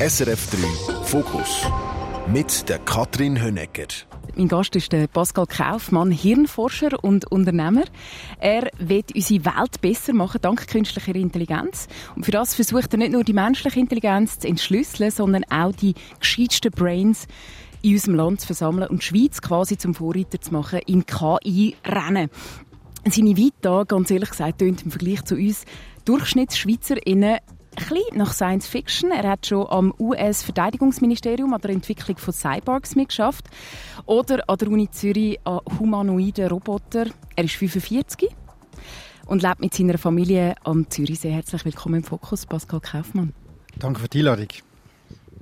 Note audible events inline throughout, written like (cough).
SRF 3 Fokus mit der Katrin Hönecker. Mein Gast ist der Pascal Kaufmann, Hirnforscher und Unternehmer. Er will unsere Welt besser machen, dank künstlicher Intelligenz. Und für das versucht er nicht nur die menschliche Intelligenz zu entschlüsseln, sondern auch die gescheitsten Brains in unserem Land zu versammeln und die Schweiz quasi zum Vorreiter zu machen im KI-Rennen. Seine Vita, ganz ehrlich gesagt, tönt im Vergleich zu uns DurchschnittsschweizerInnen bisschen nach Science Fiction. Er hat schon am US-Verteidigungsministerium an der Entwicklung von Cyborgs mitgeschafft oder an der Uni Zürich an humanoiden Roboter. Er ist 45 und lebt mit seiner Familie am Zürichsee. Herzlich willkommen im Fokus, Pascal Kaufmann. Danke für die Einladung.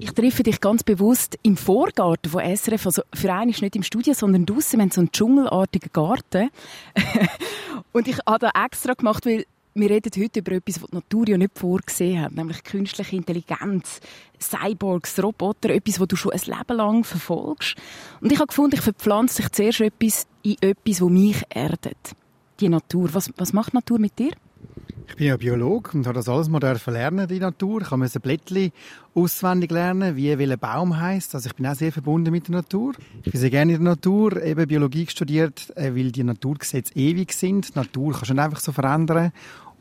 Ich treffe dich ganz bewusst im Vorgarten von SRF, also für einen ist nicht im Studio, sondern draußen. Wir haben so einen dschungelartigen Garten. (laughs) und ich habe da extra gemacht, weil wir reden heute über etwas, was die Natur ja nicht vorgesehen hat, nämlich künstliche Intelligenz, Cyborgs, Roboter, etwas, was du schon ein Leben lang verfolgst. Und ich habe gefunden, ich verpflanze sich zuerst etwas in etwas, das mich erdet. Die Natur. Was, was macht die Natur mit dir? Ich bin ja Biologe und habe das alles mal lernen, die Natur. Ich musste Blättchen auswendig lernen, wie welcher Baum heißt. Also ich bin auch sehr verbunden mit der Natur. Ich bin sehr gerne in der Natur, eben Biologie studiert, äh, weil die Naturgesetze ewig sind. Die Natur kannst du nicht einfach so verändern.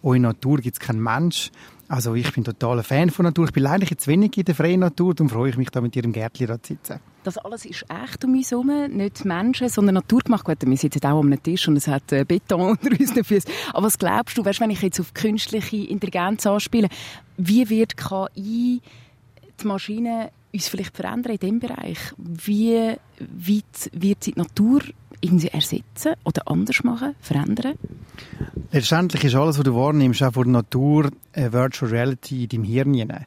Auch in Natur gibt es keinen Mensch. Also ich bin totaler Fan von Natur. Ich bin leider jetzt wenig in der freien Natur, darum freue ich mich, da mit ihrem Gärtchen zu sitzen. Das alles ist echt um uns herum, nicht Menschen, sondern Natur gemacht. Gut, wir sitzen auch am Tisch und es hat äh, Beton (laughs) unter unseren Füßen. Aber was glaubst du, weißt, wenn ich jetzt auf künstliche Intelligenz anspiele, wie wird KI die Maschine uns vielleicht verändern in diesem Bereich? Wie weit wird sie die Natur irgendwie ersetzen oder anders machen, verändern? Letztendlich ist alles, was du wahrnimmst, auch von der Natur, eine Virtual Reality in deinem Hirn. Dein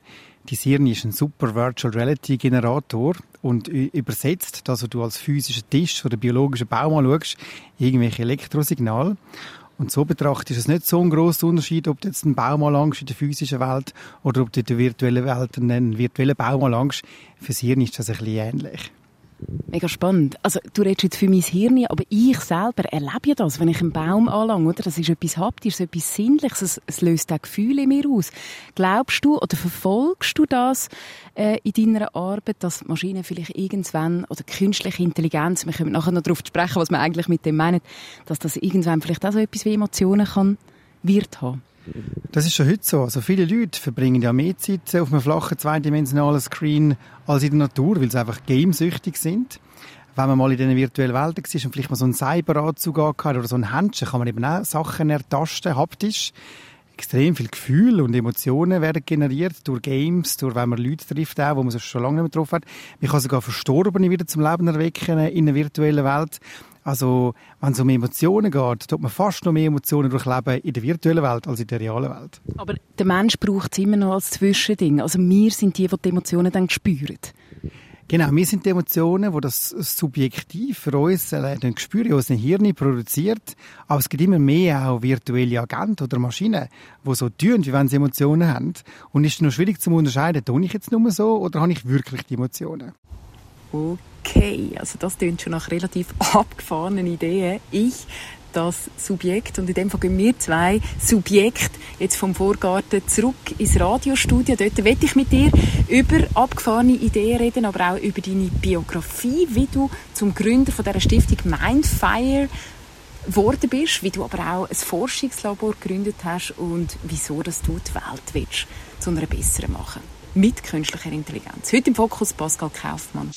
Hirn ist ein super Virtual Reality Generator und übersetzt das, was du als physischen Tisch oder biologischen Baum anschaust, irgendwelche Elektrosignale. Und so betrachtest du es nicht so ein grosser Unterschied, ob du jetzt einen Baum anlangst in der physischen Welt oder ob du in der virtuellen Welt einen virtuellen Baum anlangst. Fürs Hirn ist das ein bisschen ähnlich. Mega spannend. Also, du redest jetzt für mein Hirn, aber ich selber erlebe ja das, wenn ich einen Baum anlange, oder? Das ist etwas Haptisches, etwas Sinnliches. Es, es löst auch Gefühle in mir aus. Glaubst du oder verfolgst du das äh, in deiner Arbeit, dass Maschinen vielleicht irgendwann, oder künstliche Intelligenz, wir können nachher noch darauf sprechen, was wir eigentlich mit dem meinen, dass das irgendwann vielleicht auch so etwas wie Emotionen kann, wird haben? Das ist schon heute so. Also viele Leute verbringen ja mehr Zeit auf einem flachen, zweidimensionalen Screen als in der Natur, weil sie einfach gamesüchtig sind. Wenn man mal in diesen virtuellen Welten war und vielleicht mal so einen Cyberanzug hat oder so einen Händchen, kann man eben auch Sachen ertasten, haptisch. Extrem viel Gefühl und Emotionen werden generiert durch Games, durch wenn man Leute trifft, auch, wo man sich schon lange nicht mehr getroffen hat. Man kann sogar Verstorbene wieder zum Leben erwecken in einer virtuellen Welt. Also, wenn es um Emotionen geht, tut man fast noch mehr Emotionen durchleben in der virtuellen Welt als in der realen Welt. Aber der Mensch braucht es immer noch als Zwischending. Also, wir sind die, die die Emotionen dann spüren. Genau, wir sind die Emotionen, die das subjektiv für uns äh, spüren, in unserem Hirn produziert. Aber es gibt immer mehr auch virtuelle Agenten oder Maschinen, die so tun, wie wenn sie Emotionen haben. Und es ist noch schwierig zu unterscheiden, tue ich jetzt nur so oder habe ich wirklich die Emotionen? Okay, also das klingt schon nach relativ abgefahrenen Ideen. Ich das Subjekt und in dem Fall gehen wir zwei Subjekt jetzt vom Vorgarten zurück ins Radiostudio. Dort werde ich mit dir über abgefahrene Ideen reden, aber auch über deine Biografie, wie du zum Gründer von der Stiftung Mindfire geworden bist, wie du aber auch ein Forschungslabor gegründet hast und wieso dass du die Welt willst, zu einer besseren machen mit künstlicher Intelligenz. Heute im Fokus Pascal Kaufmann.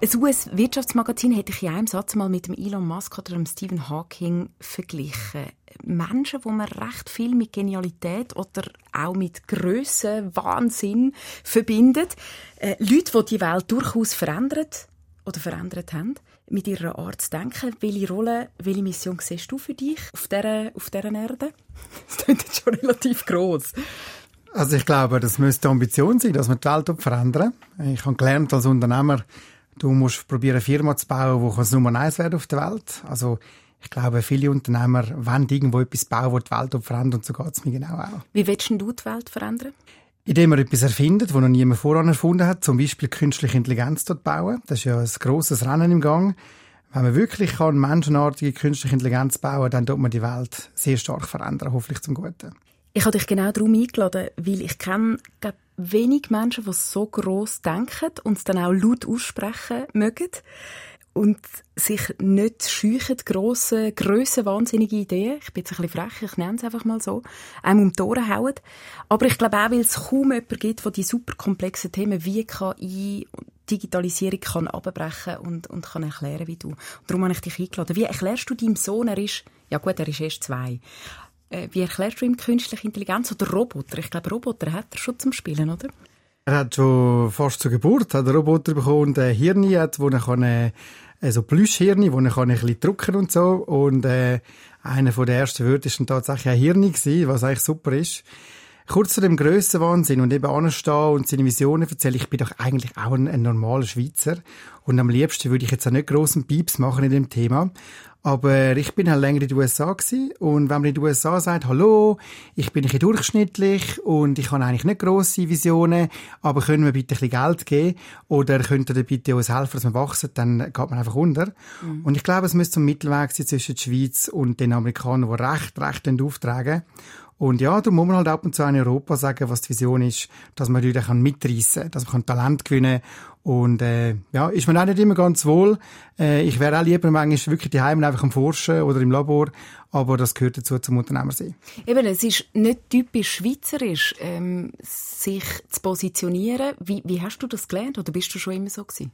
Ein US-Wirtschaftsmagazin hätte ich in einem Satz mal mit dem Elon Musk oder dem Stephen Hawking verglichen. Menschen, wo man recht viel mit Genialität oder auch mit Größe, Wahnsinn verbindet. Äh, Leute, die die Welt durchaus verändern oder verändert haben mit ihrer Art zu denken. Welche Rolle, welche Mission siehst du für dich auf dieser, auf dieser Erde? (laughs) Das klingt jetzt schon relativ groß. Also ich glaube, das müsste Ambition sein, dass man die Welt verändern Ich habe gelernt als Unternehmer, du musst probieren, eine Firma zu bauen, die Nummer eins werden auf der Welt. Also ich glaube, viele Unternehmer wollen irgendwo etwas bauen, das die Welt verändert und so geht es mir genau auch. Wie willst du die Welt verändern? Indem man etwas erfindet, das noch niemand voran erfunden hat, zum Beispiel künstliche Intelligenz dort bauen. Das ist ja ein grosses Rennen im Gang. Wenn man wirklich kann, menschenartige künstliche Intelligenz bauen kann, dann tut man die Welt sehr stark verändern, hoffentlich zum Guten. Ich habe dich genau darum eingeladen, weil ich kenne wenig Menschen, die so gross denken und es dann auch laut aussprechen mögen und sich nicht scheuchen, grosse, grosse, wahnsinnige Ideen, ich bin jetzt ein bisschen frech, ich nenne es einfach mal so, einem um die Ohren hauen. Aber ich glaube auch, weil es kaum jemanden gibt, der die super komplexen Themen wie KI Digitalisierung kann abbrechen und, und kann erklären wie du. Und darum habe ich dich eingeladen. Wie erklärst du deinem Sohn, er ist, ja gut, er ist erst zwei, äh, wie erklärst du ihm künstliche Intelligenz oder Roboter? Ich glaube, Roboter hat er schon zum Spielen, oder? Er hat schon fast zur Geburt einen Roboter bekommen, der Hirn hat, wo er kann, äh, so Plüschhirn, wo kann ein bisschen drucken und so. Und äh, einer von der ersten Wörter war tatsächlich ein Hirn gewesen, was eigentlich super ist. Kurz zu dem Grössenwahnsinn und eben anstehen und seine Visionen erzählen, ich bin doch eigentlich auch ein, ein normaler Schweizer. Und am liebsten würde ich jetzt auch nicht grossen Pieps machen in dem Thema. Aber ich bin halt länger in den USA gewesen. Und wenn man in den USA sagt, hallo, ich bin ein bisschen durchschnittlich und ich habe eigentlich nicht grosse Visionen, aber können wir bitte ein bisschen Geld geben? Oder könnt ihr bitte uns helfen, dass wir wachsen? Dann geht man einfach unter. Mhm. Und ich glaube, es müsste ein Mittelweg sein zwischen der Schweiz und den Amerikanern, die recht, recht auftragen. Und ja, da muss man halt ab und zu in Europa sagen, was die Vision ist, dass man Leute mitreißen kann, dass man Talent gewinnen kann. Und äh, ja, ist mir auch nicht immer ganz wohl. Äh, ich wäre auch lieber manchmal wirklich daheim einfach am Forschen oder im Labor, aber das gehört dazu zum Unternehmer sein. Eben, es ist nicht typisch schweizerisch, ähm, sich zu positionieren. Wie, wie hast du das gelernt oder bist du schon immer so gewesen?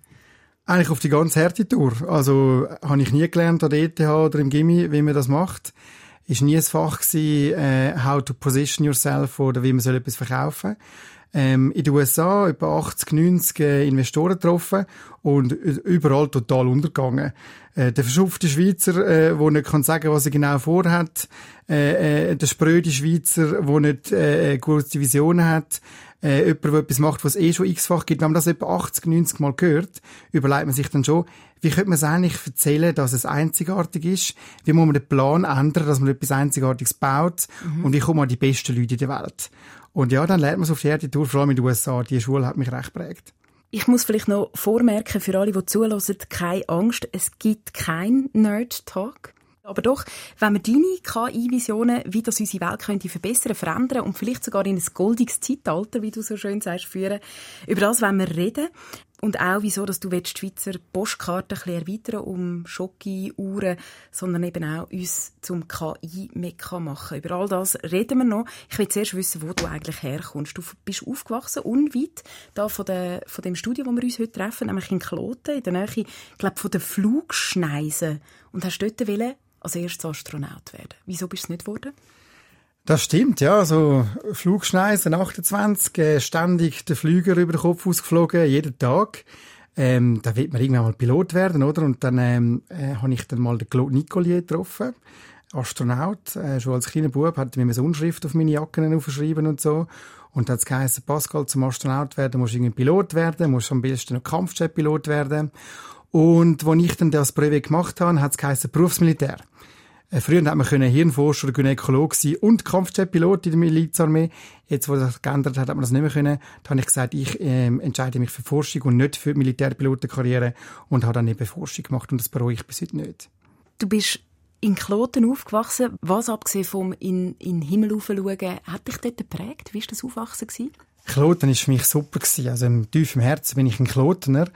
Eigentlich auf die ganze Härte Tour. Also habe ich nie gelernt an der ETH oder im Gimmi, wie man das macht ist nie ein Fach gewesen, äh, how to position yourself oder wie man soll etwas verkaufen. Ähm, in den USA etwa 80, 90 äh, Investoren getroffen und überall total untergegangen. Äh, der verschupfte Schweizer, äh, der nicht kann sagen, was er genau vorhat, äh, äh, der spröde Schweizer, der nicht äh, gute Visionen hat, äh, jemand, der etwas macht, was eh schon x-fach gibt. Wenn man das etwa 80, 90 Mal gehört, überlegt man sich dann schon, wie könnte man es eigentlich erzählen, dass es einzigartig ist? Wie muss man den Plan ändern, dass man etwas Einzigartiges baut? Mhm. Und wie kommen die besten Leute in der Welt? Und ja, dann lernt man es auf die Erde Tour, vor allem in den USA. Die Schule hat mich recht prägt. Ich muss vielleicht noch vormerken, für alle, die zulassen, keine Angst, es gibt kein Nerd-Talk. Aber doch, wenn wir deine KI-Visionen, wie das unsere Welt könnte verbessern, verändern und vielleicht sogar in ein goldiges Zeitalter, wie du so schön sagst, führen, über das wollen wir reden. Und auch, wieso, dass du die Schweizer Postkarte ein erweitern um Schocke, Uhren, sondern eben auch uns zum KI-Mekka machen. Über all das reden wir noch. Ich will zuerst wissen, wo du eigentlich herkommst. Du bist aufgewachsen, unweit da von, der, von dem Studio, wo wir uns heute treffen, nämlich in Kloten, in der Nähe, ich glaube, von den Flugschneisen. Und hast dort als erstes Astronaut werden. Wieso bist du nicht geworden? Das stimmt, ja. So Flugschneisen 28, äh, ständig der Flüger über den Kopf ausgeflogen, jeden Tag. Ähm, da wird man irgendwann mal Pilot werden, oder? Und dann ähm, äh, habe ich dann mal den Claude Nicolier getroffen, Astronaut. Äh, schon als kleiner Bub hat mir eine Unschrift auf meine Jacken aufgeschrieben und so. Und dann hat es Pascal, zum Astronaut werden, musst du irgendwie Pilot werden, musst am besten noch Kampfjet-Pilot werden. Und als ich dann das Brevet gemacht habe, hat es Berufsmilitär. Äh, früher hat man können Hirnforscher oder Gynäkolog sein und Kampfjetpilot in der Milizarmee. Jetzt, wo das geändert hat, hat man das nicht mehr können. Da habe ich gesagt, ich ähm, entscheide mich für Forschung und nicht für Militärpilotenkarriere und habe dann eben Forschung gemacht und das bereue ich bis heute nicht. Du bist in Kloten aufgewachsen. Was, abgesehen vom in, in den Himmel schauen, hat dich dort geprägt? Wie war das Aufwachsen? Kloten war für mich super. Also im tiefen Herzen bin ich ein Klotener.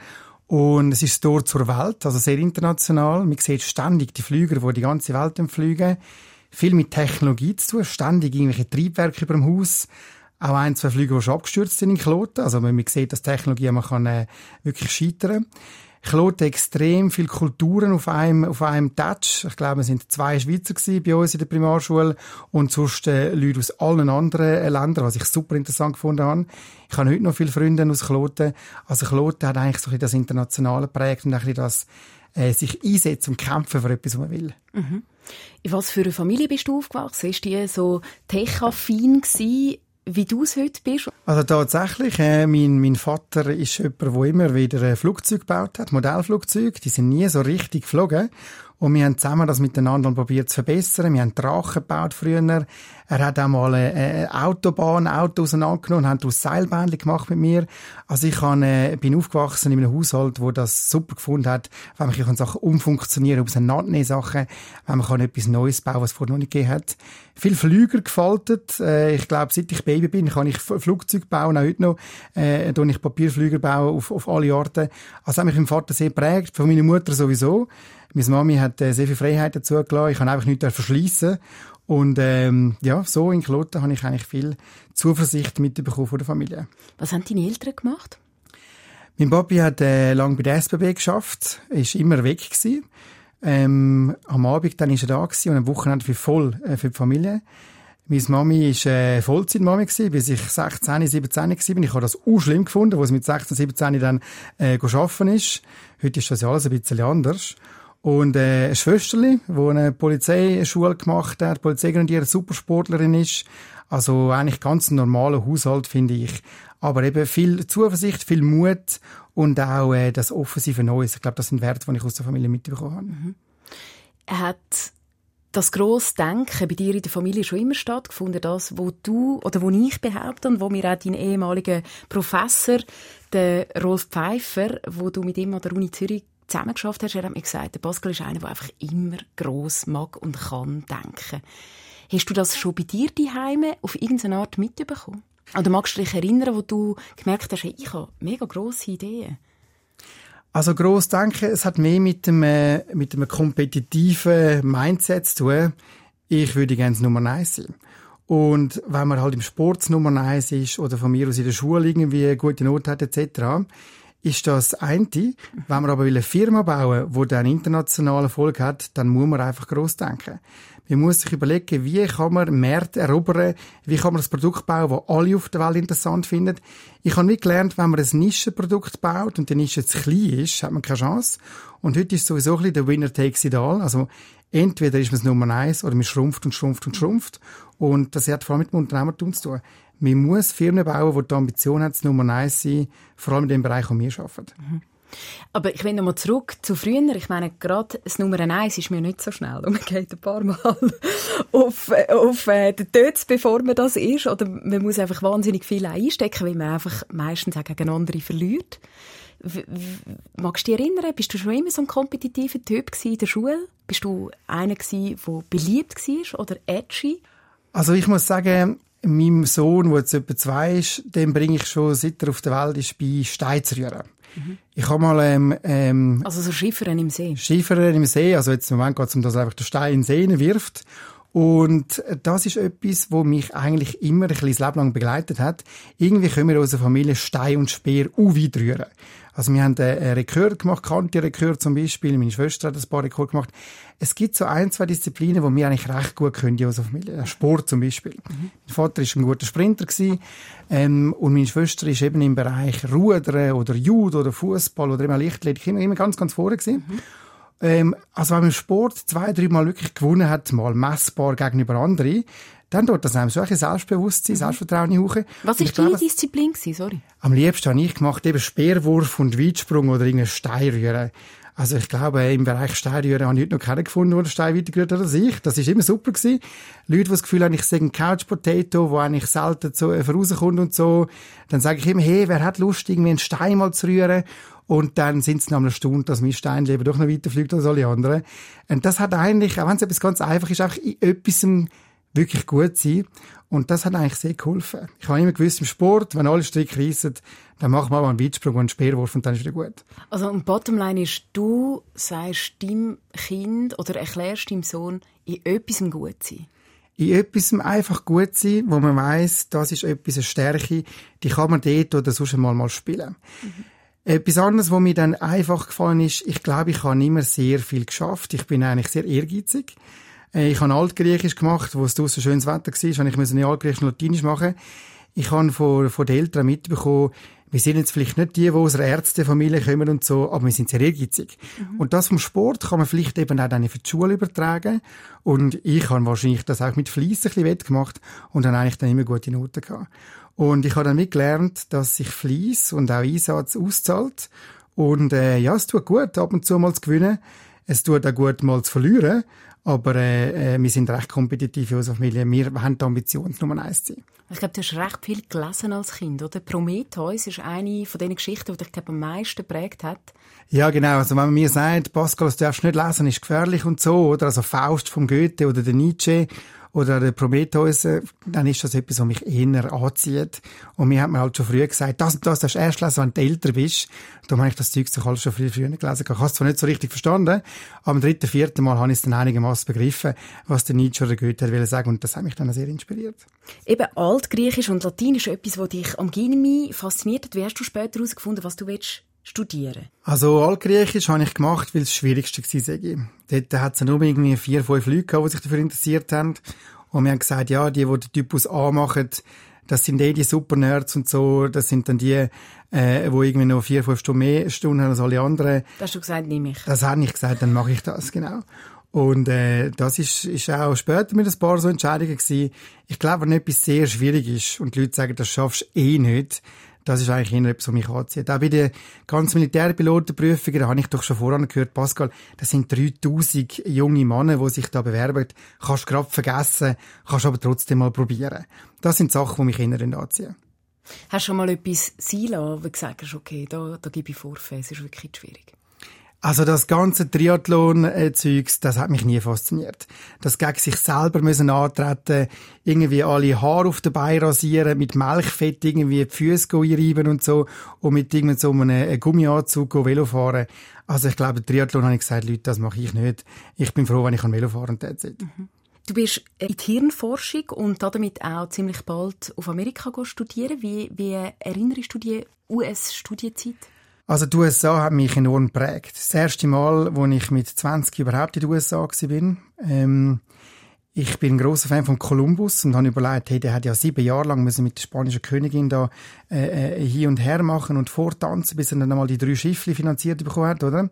Und es ist dort zur Welt, also sehr international. Man sieht ständig die Flüger, die die ganze Welt fliegen. Viel mit Technologie zu tun, ständig irgendwelche Triebwerke über dem Haus. Auch ein, zwei Flüge, die schon abgestürzt sind in Kloten. Also man sieht, dass Technologie man kann, äh, wirklich scheitern kann. Kloten extrem viele Kulturen auf einem, auf einem Touch. Ich glaube, es sind zwei Schweizer bei uns in der Primarschule und sonst äh, Leute aus allen anderen äh, Ländern, was ich super interessant gefunden habe. Ich habe heute noch viele Freunde aus Kloten. Also Kloten hat eigentlich so ein das Internationale prägt und ein bisschen das äh, sich einsetzen und kämpfen für etwas, was man will. Mhm. In was für einer Familie bist du aufgewachsen? Ist die so tech-affin wie du es heute bist? Also tatsächlich, äh, mein, mein Vater ist jemand, der immer wieder ein Flugzeug gebaut hat, Modellflugzeuge. Die sind nie so richtig geflogen. Und wir haben zusammen das miteinander probiert zu verbessern. Wir haben Drachen gebaut früher. Er hat auch mal eine Autobahn, ein Auto auseinandergenommen und hat daraus Seilbändchen gemacht mit mir. Also ich kann, äh, bin aufgewachsen in einem Haushalt, wo das super gefunden hat, wenn man Sachen umfunktionieren kann, auseinandernehmen Sachen, wenn man kann etwas Neues bauen, was es vorher noch nicht gegeben hat. Viel Flüger gefaltet. Äh, ich glaube, seit ich Baby bin, kann ich Flugzeuge bauen, auch heute noch. Äh, ich Papierflüger bauen auf, auf alle Arten. Also hat mich mein Vater sehr prägt, von meiner Mutter sowieso. Meine Mami hat äh, sehr viel Freiheit dazu gelassen. Ich kann einfach nichts verschließen. Und ähm, ja, so in Kloten habe ich eigentlich viel Zuversicht mitbekommen von der Familie. Was haben deine Eltern gemacht? Mein Papi hat äh, lange bei der SBB geschafft, ist immer weg gewesen. Ähm, am Abend dann ist er da gewesen und am Wochenende für voll äh, für die Familie. Meine Mami war äh, Vollzeitmami, gewesen, bis ich 16, 17 war. Ich habe das auch schlimm gefunden, wo es mit 16, 17 dann äh, arbeiten ist. Heute ist das ja alles ein bisschen anders. Und äh, ein Schwesterli, die eine Polizeischule gemacht hat, Polizeigrenadier, Supersportlerin ist. Also eigentlich ganz normaler Haushalt, finde ich. Aber eben viel Zuversicht, viel Mut und auch äh, das offensive Neues. Ich glaube, das sind Werte, die ich aus der Familie mitbekommen habe. Mhm. Hat das grosse Denken bei dir in der Familie schon immer stattgefunden, das, wo du oder wo ich behaupte und wo mir auch dein ehemaliger Professor, der Rolf Pfeiffer, wo du mit ihm an der Uni Zürich zusammengeschafft hast, er hat mir gesagt, der Pascal ist einer, der einfach immer gross mag und kann denken. Hast du das schon bei dir daheim auf irgendeine Art mitbekommen? Oder magst du dich erinnern, wo du gemerkt hast, hey, ich habe mega grosse Ideen? Also gross denken, es hat mehr mit dem, äh, mit einem kompetitiven Mindset zu tun. Ich würde gerne Nummer eins sein. Und wenn man halt im Sport Nummer eins ist oder von mir aus in der Schule irgendwie eine gute Note hat etc., ist das eine. Wenn man aber eine Firma bauen will, die dann internationalen Erfolg hat, dann muss man einfach gross denken. Man muss sich überlegen, wie kann man Märkte erobern, wie kann man das Produkt bauen, das alle auf der Welt interessant finden. Ich habe nicht gelernt, wenn man ein Nischenprodukt baut und die Nische zu klein ist, hat man keine Chance. Und heute ist sowieso ein bisschen der Winner takes it all. Also entweder ist man das Nummer eins oder man schrumpft und schrumpft und schrumpft. Und das hat vor allem mit dem Unternehmertum zu tun. Man muss Firmen bauen, die die Ambition haben, das Nummer eins zu sein, vor allem in dem Bereich, wo wir arbeiten. Mhm. Aber ich will noch mal zurück zu früher. Ich meine, gerade das Nummer eins ist mir nicht so schnell. Und man geht ein paar Mal (laughs) auf, auf äh, den Tötz, bevor man das ist. Oder man muss einfach wahnsinnig viel einstecken, weil man einfach meistens auch gegen andere verliert. W magst du dich erinnern, bist du schon immer so ein kompetitiver Typ in der Schule? Bist du einer der beliebt war oder edgy? Also ich muss sagen, meinem Sohn, der jetzt etwa zwei ist, den bringe ich schon, seit er auf der Welt ist, bei Stein zu rühren. Mhm. Ich habe mal... Ähm, ähm, also so Schiffern im See? Schiffern im See, also jetzt im Moment geht es um, dass er einfach den Stein in den See wirft. Und das ist etwas, wo mich eigentlich immer ein bisschen das Leben lang begleitet hat. Irgendwie können wir in unserer Familie Stein und Speer auch weit rühren. Also wir haben einen Rekord gemacht, Kanti-Rekord zum Beispiel, meine Schwester hat ein paar Rekord gemacht. Es gibt so ein, zwei Disziplinen, die wir eigentlich recht gut können, Familie. Sport zum Beispiel. Mhm. Mein Vater war ein guter Sprinter gewesen, ähm, und meine Schwester ist eben im Bereich Rudern oder Judo oder Fußball oder immer Lichtathletik immer, immer ganz, ganz vorne gewesen. Mhm. Ähm, also wenn man Sport zwei, dreimal wirklich gewonnen hat, mal messbar gegenüber anderen, dann tut das einem so ein Selbstbewusstsein, mhm. Selbstvertrauen hoch. Was war deine Disziplin? Sorry. Am liebsten habe ich gemacht eben Speerwurf und Weitsprung oder irgendeinen Stein Also ich glaube, im Bereich Steinrühren habe ich heute noch keinen gefunden, der Stein weitergerührt hat als ich. Das ist immer super gewesen. Leute, die das Gefühl haben, ich sage ein Couch Potato, wo eigentlich selten so äh, vorauskommt und so, dann sage ich immer, hey, wer hat Lust, irgendwie einen Stein mal zu rühren? Und dann sind sie nach einer Stunde, dass mein Steinleben doch noch weiter fliegt als alle anderen. Und das hat eigentlich, auch wenn es etwas ganz einfach ist, einfach in etwas wirklich gut sein. Und das hat eigentlich sehr geholfen. Ich habe immer gewusst, im Sport, wenn alle Stricke reissen, dann machen wir mal einen Weitsprung und einen Speerwurf und dann ist wieder gut. Also, und Bottomline ist, du sagst deinem Kind oder erklärst deinem Sohn, in etwas gut sein. In etwas einfach gut sein, wo man weiss, das ist etwas eine Stärke, die kann man dort oder sonst einmal mal spielen. Mhm. Etwas anderes, was mir dann einfach gefallen ist, ich glaube, ich habe immer sehr viel geschafft. Ich bin eigentlich sehr ehrgeizig. Äh, ich habe Altgriechisch gemacht, wo es draussen schönes Wetter war, und ich musste nicht Altgriechisch und Latinisch machen. Ich habe von, von den Eltern mitbekommen, wir sind jetzt vielleicht nicht die, die aus einer Ärztefamilie kommen und so, aber wir sind sehr ehrgeizig. Mhm. Und das vom Sport kann man vielleicht eben auch dann für die Schule übertragen. Und ich habe wahrscheinlich das auch mit Fleiss ein bisschen wettgemacht und dann eigentlich dann immer gute Noten gehabt. Und ich habe dann mitgelernt, dass sich Fleiss und auch Einsatz auszahlt. Und äh, ja, es tut gut, ab und zu mal zu gewinnen. Es tut auch gut, mal zu verlieren. Aber äh, äh wir sind recht kompetitiv in unserer Familie. Wir haben die Ambition, Nummer eins zu sein. Ich glaube, du hast recht viel gelesen als Kind, oder? Prometheus ist eine von den Geschichten, die dich glaube, am meisten geprägt hat. Ja, genau. Also wenn man mir sagt, Pascal, das darfst du nicht lesen, ist gefährlich und so, oder? Also Faust vom Goethe oder der Nietzsche oder der Prometheus, dann ist das etwas, was mich eher anzieht. Und mir hat man halt schon früher gesagt, das und das darfst du erst lesen, wenn du älter bist. Darum habe ich das Zeug alles schon viel früher gelesen. Ich habe es zwar nicht so richtig verstanden, aber am dritten, vierten Mal habe ich es dann einigermaßen begriffen, was der Nietzsche oder Goethe wollte sagen. Und das hat mich dann sehr inspiriert. Eben Altgriechisch und Latein ist etwas, was dich am Gynemi fasziniert hat. Wie hast du später herausgefunden, was du willst studieren? Also Altgriechisch habe ich gemacht, weil es das Schwierigste war. Dort hat es nur irgendwie vier, fünf Leute gehabt, die sich dafür interessiert haben. Und wir haben gesagt, ja, die, die den Typus A machen, das sind eh die super Nerds und so, das sind dann die, äh, wo irgendwie noch vier, fünf Stunden mehr Stunden haben als alle anderen. Das hast du gesagt, nehme ich. Das habe ich gesagt, dann mache ich das, genau. Und äh, das ist, ist auch später mit ein paar so Entscheidungen gewesen. Ich glaube, wenn etwas sehr schwierig ist und die Leute sagen, das schaffst du eh nicht, das ist eigentlich eher etwas, was mich anzieht. Auch bei den ganzen Militärpilotenprüfungen, da habe ich doch schon voran gehört, Pascal, das sind 3000 junge Männer, die sich da bewerben. Kannst gerade vergessen, kannst aber trotzdem mal probieren. Das sind Sachen, die mich eher anziehen. Hast du schon mal etwas sein lassen, wo du gesagt hast, okay, da, da gebe ich Vorfälle, es ist wirklich schwierig? Also das ganze Triathlon-Zeugs, das hat mich nie fasziniert. Das gegen sich selber müssen antreten, irgendwie alle Haare auf den Beinen rasieren, mit Milchfett irgendwie die Füße einreiben und so und mit irgendeinem so einem Gummianzug Velo fahren. Also ich glaube, Triathlon habe ich gesagt, Leute, das mache ich nicht. Ich bin froh, wenn ich Velo fahren kann. Mhm. Du bist in die Hirnforschung und damit auch ziemlich bald auf Amerika studieren. Wie, wie erinnerst du die US-Studienzeit? Also die USA hat mich enorm geprägt. Das erste Mal, wo ich mit 20 überhaupt in den USA war, ähm, ich bin ein großer Fan von Kolumbus und habe überlegt, hey, der hat ja sieben Jahre lang müssen mit der spanischen Königin da äh, äh, hier und her machen und vortanzen, bis er dann einmal die drei Schiffe finanziert bekommen hat, oder?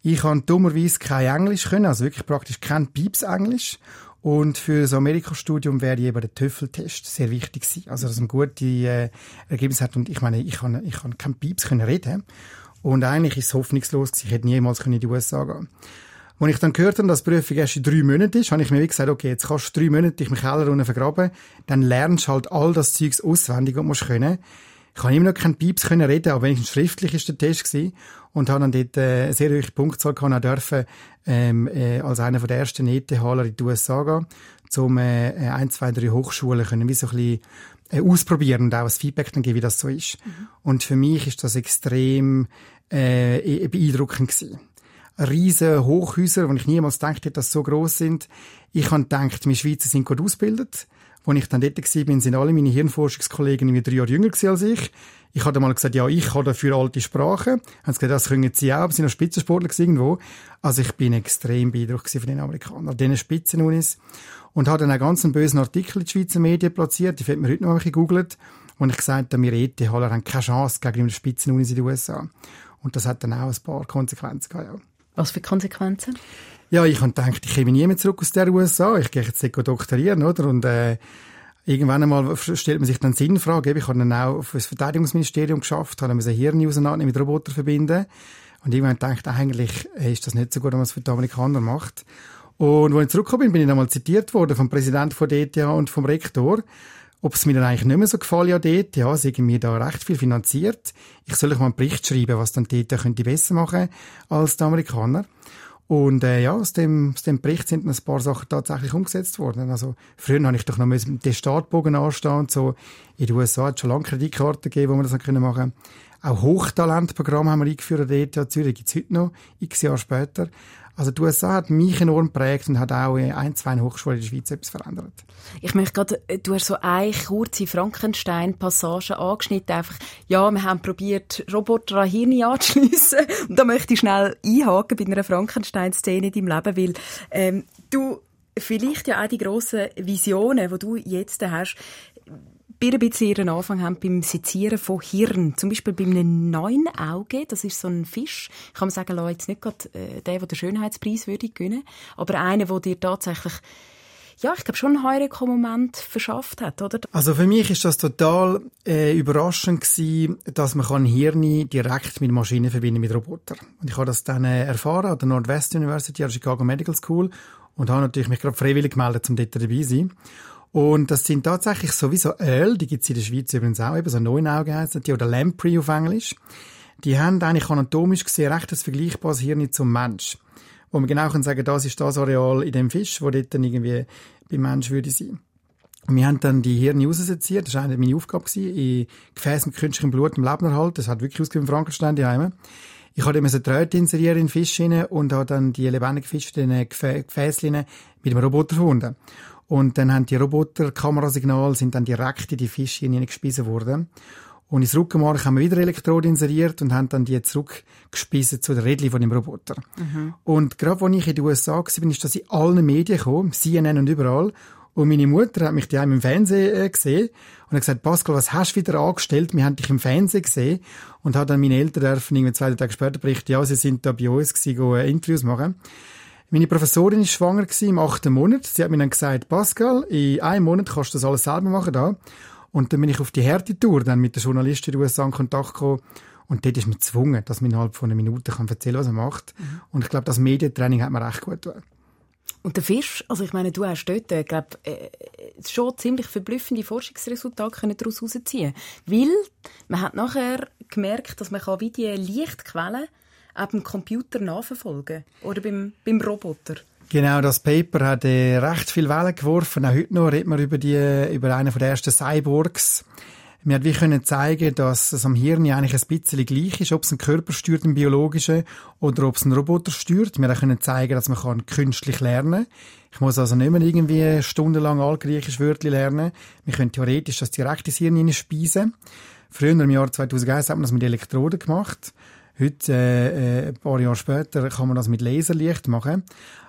Ich kann dummerweise kein Englisch können, also wirklich praktisch kein Pieps Englisch und für das Amerikastudium wäre eben der TOEFL-Test sehr wichtig gewesen. Also, dass man gute äh, Ergebnisse hat. Und ich meine, ich kann, ich kann kein Pieps können reden. Und eigentlich ist es hoffnungslos gewesen. Ich hätte niemals in die USA gehen Als ich dann gehört habe, dass die Prüfung erst in drei Monaten ist, habe ich mir gesagt, okay, jetzt kannst du drei Monate dich im Keller vergraben, dann lernst du halt all das Zeugs auswendig und musst können. Ich kann immer noch kein Pieps können reden, aber wenigstens schriftlich ist der Test gewesen und habe dann dort äh, eine sehr hohe Punktzahl kann auch dürfen, ähm, äh, als einer der ersten ETHler in die USA gehen, um äh, äh, ein, zwei, drei Hochschulen können wie so ein bisschen äh, ausprobieren und auch ein Feedback dann geben, wie das so ist. Mhm. Und für mich ist das extrem äh, e, beeindruckend gewesen. Riesen Hochhäuser, wo ich niemals gedacht hätte, dass sie so groß sind. Ich habe gedacht, wir Schweizer sind gut ausgebildet. Als ich dann dort war, sind alle meine Hirnforschungskollegen irgendwie drei Jahre jünger als ich. Ich hatte mal gesagt, ja, ich habe dafür alte Sprachen. Haben sie gesagt, das können sie auch, aber sie sind noch Spitzensportler irgendwo. Also ich bin extrem beeindruckt von den Amerikanern, diesen Spitzenunis. Und habe dann einen ganz bösen Artikel in die Schweizer Medien platziert, die wird mir heute noch ein bisschen gegoogelt, und ich gesagt habe, wir ETHler haben keine Chance gegen die Spitzenunis in den USA. Und das hat dann auch ein paar Konsequenzen gehabt, ja. Was für Konsequenzen? Ja, ich habe gedacht, ich komme nie mehr zurück aus der USA. Ich gehe jetzt doktorieren, oder? Und äh, irgendwann einmal stellt man sich dann Sinnfrage. Ich habe dann auch für das Verteidigungsministerium geschafft, habe ein Hirn auseinandernehmen mit Robotern verbinden. Und irgendwann ich, eigentlich ist das nicht so gut, wenn man es für die Amerikaner macht. Und als ich zurückgekommen bin, bin ich einmal zitiert worden vom Präsidenten von der ETH und vom Rektor, ob es mir dann eigentlich nicht mehr so gefallen an der ETH, sie haben mir da recht viel finanziert. Ich soll euch mal einen Bericht schreiben, was dann die ETH könnte besser machen als die Amerikaner. Und äh, ja, aus dem, aus dem Bericht sind ein paar Sachen tatsächlich umgesetzt worden. Also früher habe ich doch noch mit dem Startbogen anstehen und so. In den USA hat es schon lange Kreditkarten gegeben, wo man das machen können. Auch Hochtalentprogramme haben wir eingeführt an der ETH Zürich, gibt es heute noch, x Jahre später. Also die USA hat mich enorm geprägt und hat auch ein, zwei Hochschulen in der Schweiz etwas verändert. Ich möchte gerade, äh, du hast so eine kurze Frankenstein-Passage angeschnitten, einfach, ja, wir haben probiert, Roboter an Hirn anzuschliessen (laughs) und da möchte ich schnell einhaken bei einer Frankenstein-Szene in deinem Leben, weil ähm, du vielleicht ja auch die grossen Visionen, die du jetzt hast, bei ein bisschen ihren Anfang haben beim Sezieren von Hirn. Zum Beispiel bei einem neuen Auge, das ist so ein Fisch. Ich kann man sagen, Leute, jetzt nicht gerade äh, der, der den Schönheitspreis würde gewinnen, aber einer, der dir tatsächlich ja, ich glaube schon einen Heureka-Moment verschafft hat, oder? Also für mich ist das total äh, überraschend gewesen, dass man Hirne direkt mit Maschinen verbinden mit Robotern. Und ich habe das dann äh, erfahren an der Northwest University, an der Chicago Medical School und habe natürlich mich gerade freiwillig gemeldet, um dort dabei zu sein. Und das sind tatsächlich sowieso Öl, die gibt es in der Schweiz übrigens auch, eben so Neunaugen heissen die, oder Lamprey auf Englisch. Die haben eigentlich anatomisch gesehen recht ein vergleichbares Hirn zum Mensch. Wo man genau kann sagen, das ist das Areal in dem Fisch, wo dort dann irgendwie beim Mensch würde sein. Und wir haben dann die Hirne rausseziert. Das war eine meine Aufgabe, in Gefäßen mit künstlichem Blut im Leben erhalten. Das hat wirklich ausgesehen wie Frankenstein daheim. Ich habe immer so Drähte inserieren in Fisch rein und habe dann die lebendigen Fische in den Gefäßen mit einem Roboter verbunden. Und dann haben die Roboter-Kamerasignale sind dann direkt in die Fische hineingespissen worden. Und ins Rückenmark haben wir wieder Elektroden inseriert und haben dann die zurückgespissen zu der Rädchen von dem Roboter. Mhm. Und gerade als ich in den USA war, ist das in allen Medien gekommen, CNN und überall. Und meine Mutter hat mich die im Fernsehen äh, gesehen und hat gesagt, Pascal, was hast du wieder angestellt? Wir haben dich im Fernsehen gesehen. Und hat dann meine Eltern dürfen irgendwie zwei Tage später berichten, ja, sie sind da bei uns gewesen, äh, Interviews machen. Meine Professorin ist schwanger gewesen, im achten Monat. Sie hat mir dann gesagt, Pascal, in einem Monat kannst du das alles selber machen da. Und dann bin ich auf die Härtetour dann mit der Journalistin in den USA in Kontakt gekommen. Und dort ist man gezwungen, dass man innerhalb von einer Minute kann erzählen was er macht. Mhm. Und ich glaube, das Medientraining hat mir recht gut getan. Und der Fisch, also ich meine, du hast dort, äh, glaub, äh, schon ziemlich verblüffende Forschungsresultate daraus herausziehen Weil man hat nachher gemerkt, dass man kann wie die Lichtquellen auch beim Computer nachverfolgen Oder beim, beim Roboter. Genau, das Paper hat äh, recht viel Wellen geworfen. Auch heute noch reden wir über, die, über einen der ersten Cyborgs. Wir haben wie können zeigen, dass es am Hirn eigentlich ein bisschen gleich ist, ob es ein Körper stört, ein biologischer, oder ob es ein Roboter stört. Wir können zeigen, dass man kann künstlich lernen kann. Ich muss also nicht mehr irgendwie stundenlang altgriechisch Wörter lernen. Wir können theoretisch das direkt ins Hirn speisen. Früher im Jahr 2001 hat man das mit Elektroden gemacht. Heute, äh, äh, ein paar Jahre später, kann man das mit Laserlicht machen.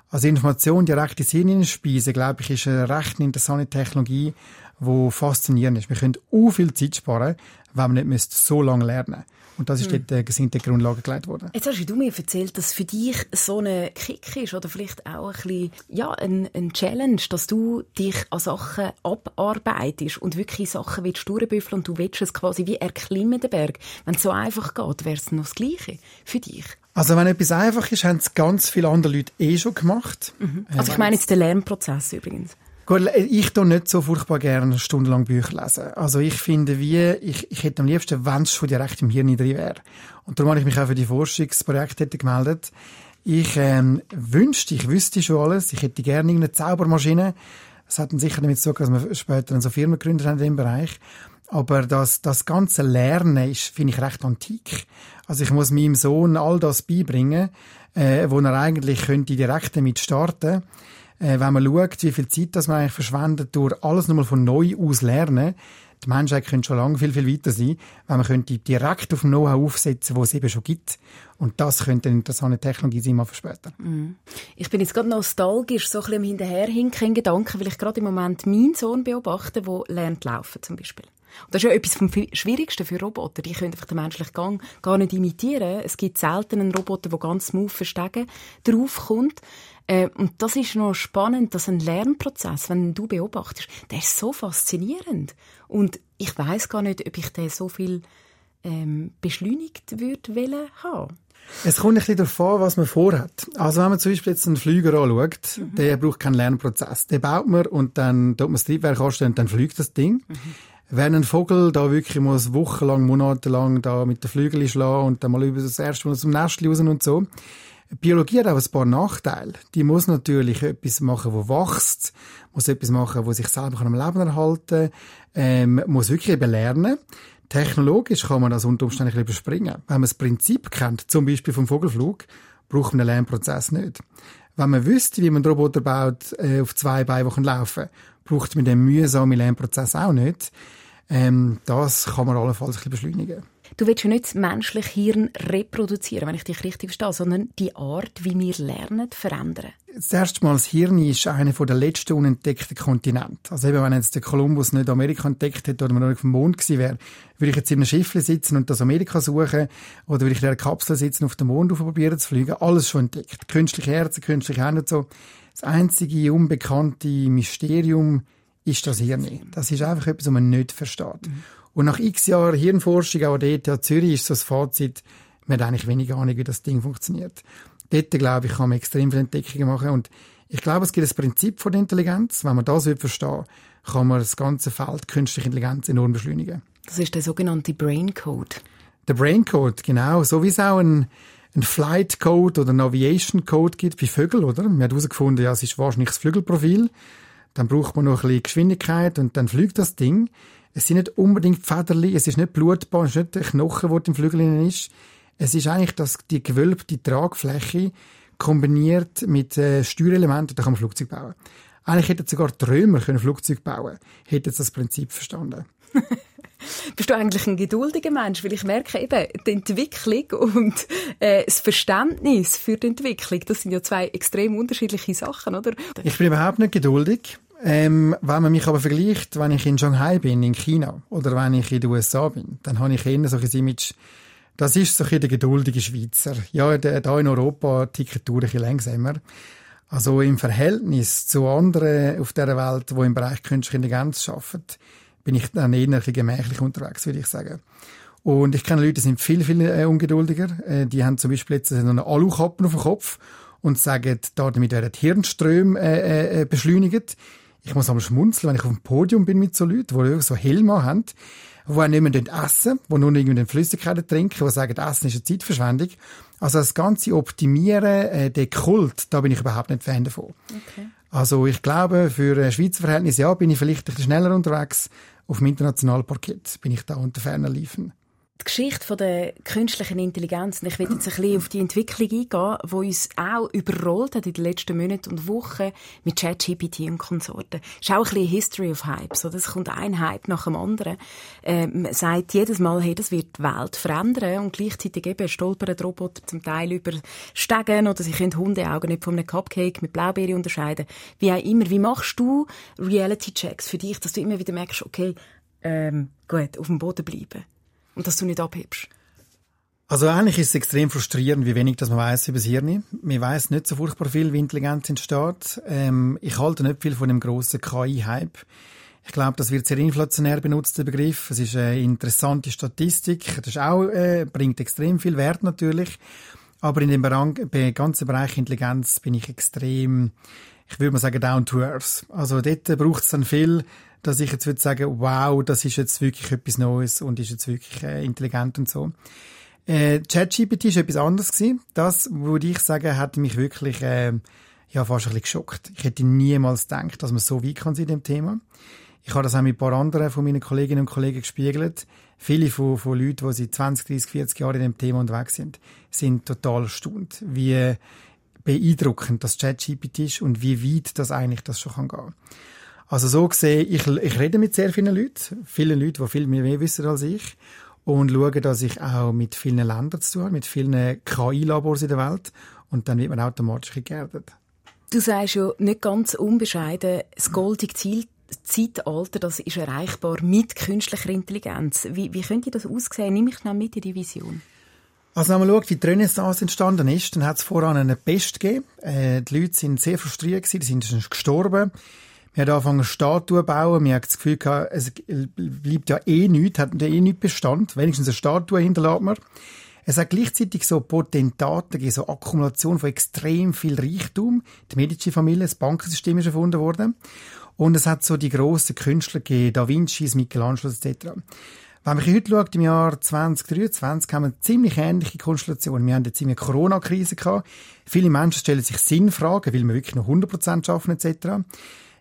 Also Information direkt ins Hirn speisen, glaube ich, ist eine recht interessante Technologie, die faszinierend ist. Wir können auch viel Zeit sparen, wenn man nicht so lange lernen müssen. Und das ist hm. dort äh, die Grundlage gelegt worden. Jetzt hast du mir erzählt, dass für dich so ein Kick ist oder vielleicht auch ein bisschen, ja, ein, ein Challenge, dass du dich an Sachen abarbeitest und wirklich Sachen willst durchbüffeln und du willst es quasi wie erklimmen, den Berg. Wenn es so einfach geht, wäre es noch das Gleiche für dich. Also wenn etwas einfach ist, haben es ganz viele andere Leute eh schon gemacht. Mhm. Also ich meine jetzt den Lernprozess übrigens. Gut, ich tue nicht so furchtbar gerne stundenlang Bücher lesen. Also ich finde, wie, ich, ich hätte am liebsten, wenn es schon direkt im Hirn drin wäre. Und darum habe ich mich auch für die Forschungsprojekte gemeldet. Ich ähm, wünschte, ich wüsste schon alles. Ich hätte gerne eine Zaubermaschine. Das hat dann sicher damit zu tun, dass wir später so Firmen gegründet haben in dem Bereich. Aber das, das ganze Lernen ist, finde ich, recht antik. Also ich muss meinem Sohn all das beibringen, äh, wo er eigentlich könnte direkt damit starten äh, wenn man schaut, wie viel Zeit das man eigentlich verschwendet durch alles nochmal von neu aus lernen, die Menschheit könnte schon lange viel, viel weiter sein, wenn man könnte direkt auf Know-how aufsetzen, wo es eben schon gibt. Und das könnte eine interessante Technologie sein, mal für später. Mm. Ich bin jetzt gerade nostalgisch, so ein bisschen hinterherhinken in Gedanken, weil ich gerade im Moment meinen Sohn beobachte, der lernt laufen zum Beispiel. Und das ist ja etwas vom Schwierigsten für Roboter. Die können einfach den menschlichen Gang gar nicht imitieren. Es gibt selten einen Roboter, der ganz smooth verstegen draufkommt. Äh, und das ist noch spannend, dass ein Lernprozess, wenn du beobachtest, der ist so faszinierend. Und ich weiß gar nicht, ob ich den so viel ähm, beschleunigt würde wollen haben. Es kommt ein bisschen darauf an, was man vorhat. Also wenn man zum Beispiel jetzt einen Flüger anschaut, mhm. der braucht keinen Lernprozess. Den baut man und dann tut man das Triebwerk anstellen und dann fliegt das Ding. Mhm. Wenn ein Vogel da wirklich muss wochenlang, monatelang da mit den Flügeln schlagen und dann mal über das erste Mal zum Nest raus und so. Biologie hat auch ein paar Nachteile. Die muss natürlich etwas machen, wo wächst, muss etwas machen, wo sich selber am Leben erhalten ähm, muss wirklich eben lernen. Technologisch kann man das unter Umständen ein überspringen. Wenn man das Prinzip kennt, zum Beispiel vom Vogelflug, braucht man einen Lernprozess nicht. Wenn man wüsste, wie man einen Roboter baut, äh, auf zwei Beiwochen laufen, braucht man den mühsamen Lernprozess auch nicht. Ähm, das kann man allenfalls ein bisschen beschleunigen. Du willst ja nicht das menschliche Hirn reproduzieren, wenn ich dich richtig verstehe, sondern die Art, wie wir lernen, verändern. Das erste Mal, das Hirn ist einer der letzten unentdeckten Kontinente. Also eben, wenn jetzt der Kolumbus nicht Amerika entdeckt hätte oder man noch auf dem Mond gewesen wäre, würde ich jetzt in einem Schiff sitzen und das Amerika suchen oder würde ich in einer Kapsel sitzen und auf den Mond probieren zu fliegen. Alles schon entdeckt. Künstliche Herzen, künstliche Hände und so. Das einzige unbekannte Mysterium ist das Hirn nicht. Das ist einfach etwas, was man nicht versteht. Mhm. Und nach x Jahren Hirnforschung, auch an der ETH Zürich, ist so das Fazit, man hat eigentlich wenig Ahnung, wie das Ding funktioniert. Dort, glaube ich, kann man extrem viele Entdeckungen machen. Und ich glaube, es gibt ein Prinzip von der Intelligenz. Wenn man das verstehen kann man das ganze Feld künstliche Intelligenz enorm beschleunigen. Das ist der sogenannte Brain Code. Der Brain Code, genau. So wie es auch ein, ein Flight Code oder ein Aviation Code gibt bei Vögeln, oder? Man hat herausgefunden, ja, es ist wahrscheinlich das Flügelprofil. Dann braucht man noch ein bisschen Geschwindigkeit und dann fliegt das Ding. Es sind nicht unbedingt Federli, es ist nicht Blutbahn, es ist nicht der Knochen, der im Flügel ist. Es ist eigentlich das, die gewölbte Tragfläche kombiniert mit äh, Steuerelementen, da kann man Flugzeug bauen. Eigentlich hätten sogar die Römer können Flugzeug bauen hätten das Prinzip verstanden. (laughs) Bist du eigentlich ein geduldiger Mensch? Weil ich merke eben, die Entwicklung und äh, das Verständnis für die Entwicklung, das sind ja zwei extrem unterschiedliche Sachen, oder? Ich bin überhaupt nicht geduldig. Ähm, wenn man mich aber vergleicht, wenn ich in Shanghai bin, in China, oder wenn ich in den USA bin, dann habe ich eher so ein Image, das ist so ein der geduldige Schweizer. Ja, da in Europa ticken die ein bisschen langsamer. Also im Verhältnis zu anderen auf der Welt, die im Bereich künstliche Intelligenz arbeiten, bin ich dann eher ein gemächlich unterwegs, würde ich sagen. Und ich kenne Leute, die sind viel, viel äh, ungeduldiger. Äh, die haben zum Beispiel jetzt eine Alukappen auf dem Kopf und sagen, damit werden die Hirnströme äh, äh, beschleunigt. Ich muss aber schmunzeln, wenn ich auf dem Podium bin mit so Leuten, die so Helme haben, die nicht mehr essen, die nur irgendwie Flüssigkeiten trinken, die sagen, Essen ist eine Zeitverschwendung. Also das ganze Optimieren, äh, der Kult, da bin ich überhaupt nicht Fan davon. Okay. Also ich glaube, für Schweizer Verhältnisse, ja, bin ich vielleicht ein bisschen schneller unterwegs. Auf dem internationalen Parkett bin ich da unter ferner Liefen die Geschichte der künstlichen Intelligenz, und ich will jetzt ein bisschen auf die Entwicklung eingehen, die uns auch überrollt hat in den letzten Monaten und Wochen mit ChatGPT und Konsorten. Es ist auch ein bisschen History of Hypes. Oder? Es kommt ein Hype nach dem anderen. Ähm, man sagt jedes Mal, hey, das wird die Welt verändern und gleichzeitig eben stolpern die Roboter zum Teil über Stegen oder sie können Hundeaugen nicht von einem Cupcake mit Blaubeere unterscheiden. Wie auch immer. Wie machst du Reality-Checks für dich, dass du immer wieder merkst, okay, ähm, gut, auf dem Boden bleiben? Und dass du nicht abhebst? Also eigentlich ist es extrem frustrierend, wie wenig dass man weiß über das Hirn. Man weiß nicht so furchtbar viel, wie Intelligenz entsteht. Ähm, ich halte nicht viel von dem grossen KI-Hype. Ich glaube, das wird sehr inflationär benutzt, der Begriff. Es ist eine interessante Statistik. Das ist auch, äh, bringt extrem viel Wert natürlich. Aber in dem Bereich, ganzen Bereich Intelligenz bin ich extrem, ich würde mal sagen, down to earth. Also dort braucht es dann viel dass ich jetzt würde sagen, wow, das ist jetzt wirklich etwas Neues und ist jetzt wirklich äh, intelligent und so. Äh, ChatGPT ist etwas anderes gewesen. Das, würde ich sagen, hat mich wirklich äh, ja fast ein bisschen geschockt. Ich hätte niemals gedacht, dass man so weit kann in dem Thema. Ich habe das auch mit ein paar anderen von meinen Kolleginnen und Kollegen gespiegelt. Viele von, von Leuten, die seit 20, 30, 40 Jahren in dem Thema unterwegs sind, sind total erstaunt, wie beeindruckend das ChatGPT ist und wie weit das eigentlich das schon kann gehen. Also so gesehen, ich, ich rede mit sehr vielen Leuten, vielen Leuten, die viel mehr wissen als ich und schaue, dass ich auch mit vielen Ländern zu tun habe, mit vielen KI-Labors in der Welt und dann wird man automatisch geerdet. Du sagst ja nicht ganz unbescheiden, das goldige Ziel Zeitalter, das ist erreichbar mit künstlicher Intelligenz. Wie, wie könnte das aussehen? Nimm mich mit in die Vision. Also wenn man schaut, wie die Renaissance entstanden ist, dann hat es voran eine Pest gegeben. Äh, die Leute sind sehr frustriert gewesen, die sind gestorben. Wir haben angefangen, Statuen zu bauen. Wir haben das Gefühl gehabt, es bleibt ja eh nichts, hat eh nichts Bestand. Wenigstens eine Statue hinterlässt man. Es hat gleichzeitig so Potentaten so Akkumulation von extrem viel Reichtum. Die Medici-Familie, das Bankensystem ist erfunden worden. Und es hat so die grossen Künstler gegeben, Da Vinci, Michelangelo etc. Wenn man heute schaut, im Jahr 2023 haben wir ziemlich ähnliche Konstellationen. Wir haben jetzt eine Corona-Krise gehabt. Viele Menschen stellen sich Sinnfragen, will man wirklich noch 100% schaffen etc.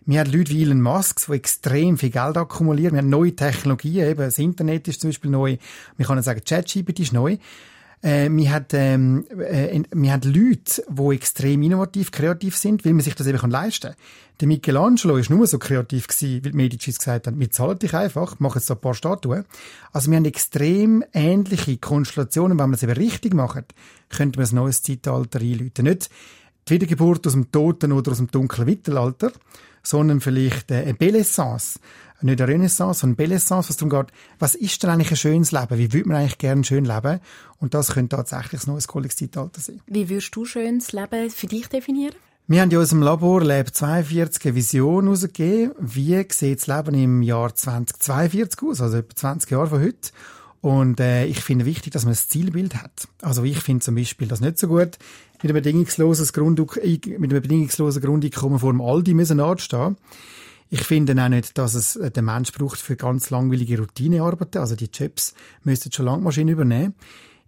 Wir haben Leute wie Elon Musk, die extrem viel Geld akkumulieren. Wir haben neue Technologien, eben das Internet ist zum Beispiel neu. Wir können sagen, ChatGPT ist neu. Äh, wir haben, ähm, äh, wir Leute, die extrem innovativ, kreativ sind, weil man sich das eben leisten kann. Der Michelangelo ist nur so kreativ gewesen, wie die Medicis gesagt haben, wir zahlen dich einfach, machen jetzt ein paar Statuen. Also wir haben extrem ähnliche Konstellationen, wenn man es eben richtig macht, könnte man ein neues Zeitalter einläuten. Nicht die Wiedergeburt aus dem Toten oder aus dem dunklen Mittelalter, sondern vielleicht äh, eine Bellessence. Nicht eine Renaissance, sondern eine Bellessence, was darum geht, was ist denn eigentlich ein schönes Leben? Wie würde man eigentlich gerne schön leben? Und das könnte tatsächlich ein neues Kollektivzeitalter sein. Wie würdest du schönes Leben für dich definieren? Wir haben in unserem Labor Lab 42 eine Vision herausgegeben. Wie sieht das Leben im Jahr 2042 aus? Also etwa 20 Jahre von heute. Und äh, ich finde wichtig, dass man ein Zielbild hat. Also ich finde zum Beispiel das nicht so gut, mit einem bedingungslosen, Grund, mit einem bedingungslosen Grundeinkommen vor dem Aldi müssen anstehen. Ich finde auch nicht, dass es äh, der Mensch braucht für ganz langweilige Routinearbeiten. Also die Jobs müssten schon lange Maschinen übernehmen.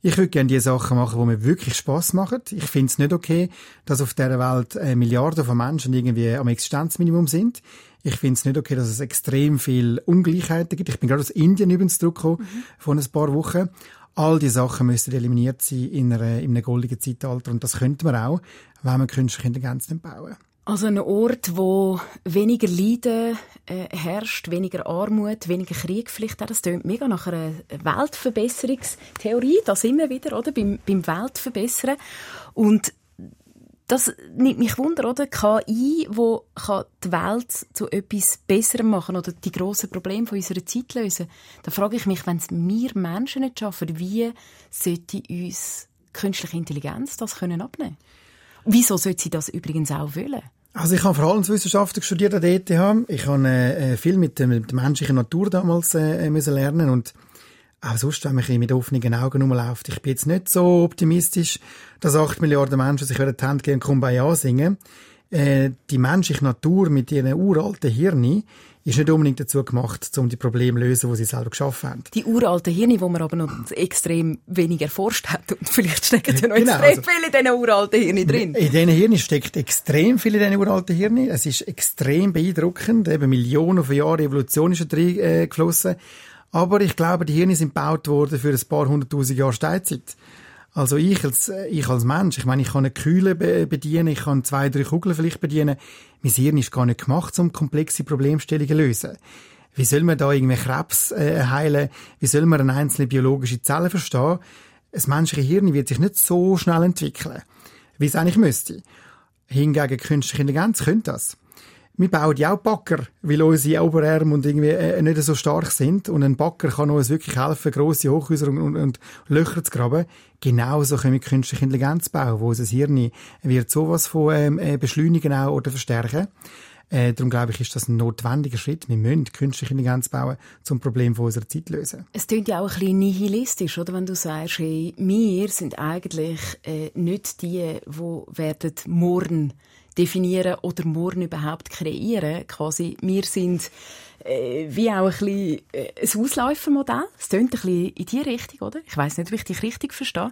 Ich würde gerne die Sachen machen, die mir wirklich Spaß machen. Ich finde es nicht okay, dass auf dieser Welt äh, Milliarden von Menschen irgendwie am Existenzminimum sind. Ich finde es nicht okay, dass es extrem viel Ungleichheiten gibt. Ich bin gerade aus Indien übrigens zurückgekommen, mhm. vor ein paar Wochen. All die Sachen müssten eliminiert sein in, einer, in einem goldenen Zeitalter. Und das könnte man auch, wenn man künstliche Intelligenz bauen. Also ein Ort, wo weniger Leiden äh, herrscht, weniger Armut, weniger Krieg vielleicht auch. Das klingt mega nach einer Weltverbesserungstheorie. Da sind wir wieder, oder? Beim, beim Weltverbessern. Und das nimmt mich wunder, oder? KI, wo kann die Welt zu etwas Besserem machen oder die grossen Probleme von unserer Zeit lösen. Da frage ich mich, wenn es wir Menschen nicht schaffen, wie sollte uns künstliche Intelligenz das können abnehmen? Wieso sollte sie das übrigens auch wollen? Also ich habe Verhaltenswissenschaften studiert an der ETH. Ich habe äh, viel mit, äh, mit der menschlichen Natur damals äh, müssen lernen und auch sonst, wenn man mit offenen Augen rumläuft. Ich bin jetzt nicht so optimistisch, dass acht Milliarden Menschen sich die Hand geben und Kumbaya singen. Äh, die menschliche Natur mit ihren uralten Hirnen ist nicht unbedingt dazu gemacht, um die Probleme zu lösen, die sie selber geschaffen haben. Die uralten Hirne, die man aber noch extrem wenig erforscht hat. Und vielleicht stecken ja noch genau, extrem also, viel in diesen uralten Hirnen drin. In diesen Hirnen steckt extrem viel in diesen uralten Hirnen. Es ist extrem beeindruckend. Eben Millionen von Jahren Evolution ist da drin äh, geflossen. Aber ich glaube, die Hirne sind gebaut worden für ein paar hunderttausend Jahre Steinzeit. Also ich als, ich als Mensch, ich meine, ich kann eine Kühle bedienen, ich kann zwei, drei Kugeln vielleicht bedienen. Mein Hirn ist gar nicht gemacht, um komplexe Problemstellungen zu lösen. Wie soll man da irgendwie Krebs äh, heilen? Wie soll man eine einzelne biologische Zelle verstehen? Das menschliche Hirn wird sich nicht so schnell entwickeln, wie es eigentlich müsste. Hingegen künstliche Intelligenz könnte das wir bauen ja auch Backer, weil unsere Oberarme und irgendwie äh, nicht so stark sind. Und ein Backer kann uns wirklich helfen, grosse Hochhäuser und, und, und Löcher zu graben. Genauso können wir künstliche Intelligenz bauen, wo unser Hirn wird sowas von ähm, äh, beschleunigen auch oder verstärken. Äh, darum glaube ich, ist das ein notwendiger Schritt. Wir müssen künstliche Intelligenz bauen, zum Problem von unserer Zeit zu lösen. Es klingt ja auch ein bisschen nihilistisch, oder? Wenn du sagst, hey, wir sind eigentlich äh, nicht die, die werden morgen definieren oder morgen überhaupt kreieren. Quasi, wir sind äh, wie auch ein bisschen äh, ein Ausläufermodell. Es klingt ein bisschen in die Richtung, oder? Ich weiß nicht, ob ich dich richtig verstehe.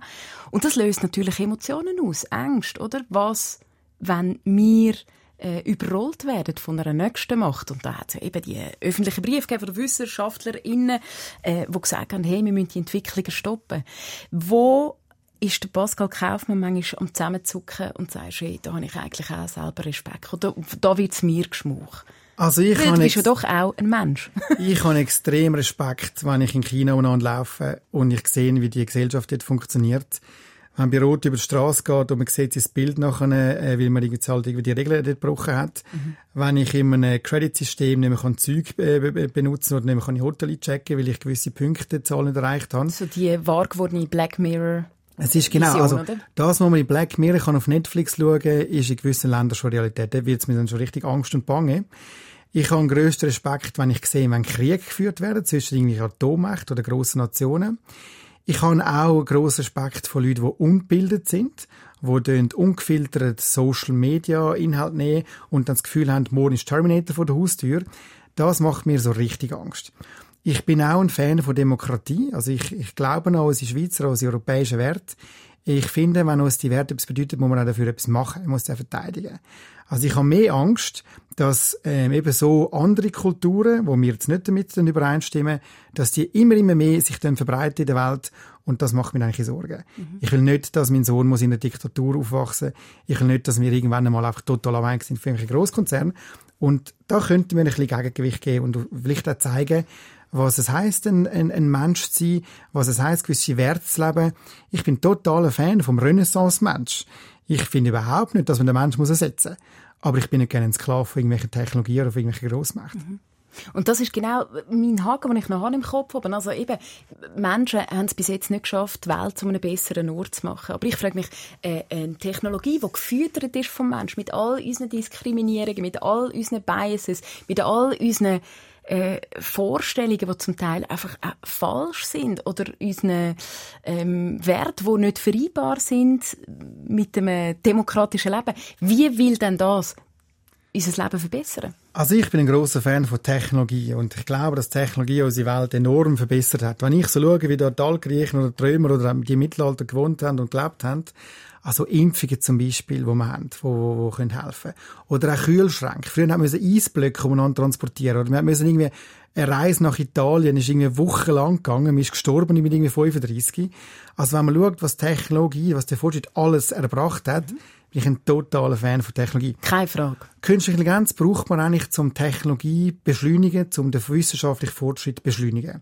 Und das löst natürlich Emotionen aus, Ängste, oder? Was, wenn wir äh, überrollt werden von einer nächsten Macht. Und da hat es eben die öffentlichen Briefe gegeben von WissenschaftlerInnen, äh, die gesagt haben, hey, wir müssen die Entwicklungen stoppen. Wo ist der Pascal Kaufmann manchmal am Zusammenzucken und sagst, hey, da habe ich eigentlich auch selber Respekt. Oder da wird es mir geschmuch. Also ich du bist ja doch auch ein Mensch. (laughs) ich habe extrem Respekt, wenn ich in China laufe und ich sehe, wie die Gesellschaft dort funktioniert. Wenn bei Rot über die Straße geht und man sieht das Bild nachher, äh, weil man halt irgendwie die Regeln dort gebrochen hat. Mhm. Wenn ich in einem Credit-System nämlich kann Zeug äh, benutzen oder nämlich kann ich Hotel checken, weil ich gewisse Punkte Zahlen erreicht habe. So die wahr gewordene Black Mirror es ist genau, Vision, also oder? das, was man in Black Mirror kann auf Netflix schauen kann, ist in gewissen Ländern schon Realität. Da wird es mir dann schon richtig Angst und Bange. Ich habe den grössten Respekt, wenn ich sehe, wenn Krieg geführt werden zwischen irgendwie Atommächten oder grossen Nationen. Ich habe auch grossen Respekt vor Leuten, die ungebildet sind, die ungefiltert Social Media Inhalt nehmen und dann das Gefühl haben, morgen ist Terminator vor der Haustür. Das macht mir so richtig Angst. Ich bin auch ein Fan von Demokratie. Also ich, ich glaube an unsere Schweizer, an unsere europäischen Werte. Ich finde, wenn uns die Werte etwas bedeutet, muss man auch dafür etwas machen. Man muss sie verteidigen. Also ich habe mehr Angst, dass ähm, eben so andere Kulturen, wo wir jetzt nicht damit übereinstimmen, dass die immer, immer mehr sich dann verbreiten in der Welt und das macht mir eigentlich Sorgen. Mhm. Ich will nicht, dass mein Sohn muss in einer Diktatur aufwachsen Ich will nicht, dass wir irgendwann einmal einfach total allein sind für irgendwelche Großkonzerne. Und da könnten wir ein bisschen Gegengewicht geben und vielleicht auch zeigen, was es heißt, ein, ein, ein Mensch zu sein, was es heißt, gewisse Werte zu leben. Ich bin totaler Fan vom Renaissance-Mensch. Ich finde überhaupt nicht, dass man den Menschen muss ersetzen muss. Aber ich bin nicht gerne ein Sklave von irgendwelchen Technologien oder irgendwelchen Grossmächten. Mhm. Und das ist genau mein Haken, den ich noch im Kopf habe. Also eben, Menschen haben es bis jetzt nicht geschafft, die Welt zu einem besseren Ort zu machen. Aber ich frage mich, äh, eine Technologie, die gefüttert ist vom Menschen, mit all unseren Diskriminierungen, mit all unseren Biases, mit all unseren äh, Vorstellungen, die zum Teil einfach äh, falsch sind oder unseren ähm, Werte, die nicht vereinbar sind mit dem demokratischen Leben. Wie will denn das unser Leben verbessern? Also ich bin ein großer Fan von Technologie und ich glaube, dass Technologie unsere Welt enorm verbessert hat. Wenn ich so schaue, wie dort die Altgriechen oder die Römer oder die Mittelalter gewohnt haben und gelebt haben, also Impfungen zum Beispiel, die wir haben, die, die, die helfen können. Oder auch Kühlschränke. Früher haben wir Eisblöcke umeinander transportieren. Oder wir müssen irgendwie eine Reise nach Italien ist irgendwie wochenlang gegangen. Man ist gestorben mit irgendwie 35. Also wenn man schaut, was Technologie, was der Fortschritt alles erbracht hat, bin ich ein totaler Fan von Technologie. Keine Frage. Künstliche Intelligenz braucht man eigentlich zum Technologie beschleunigen, zum den wissenschaftlichen Fortschritt beschleunigen.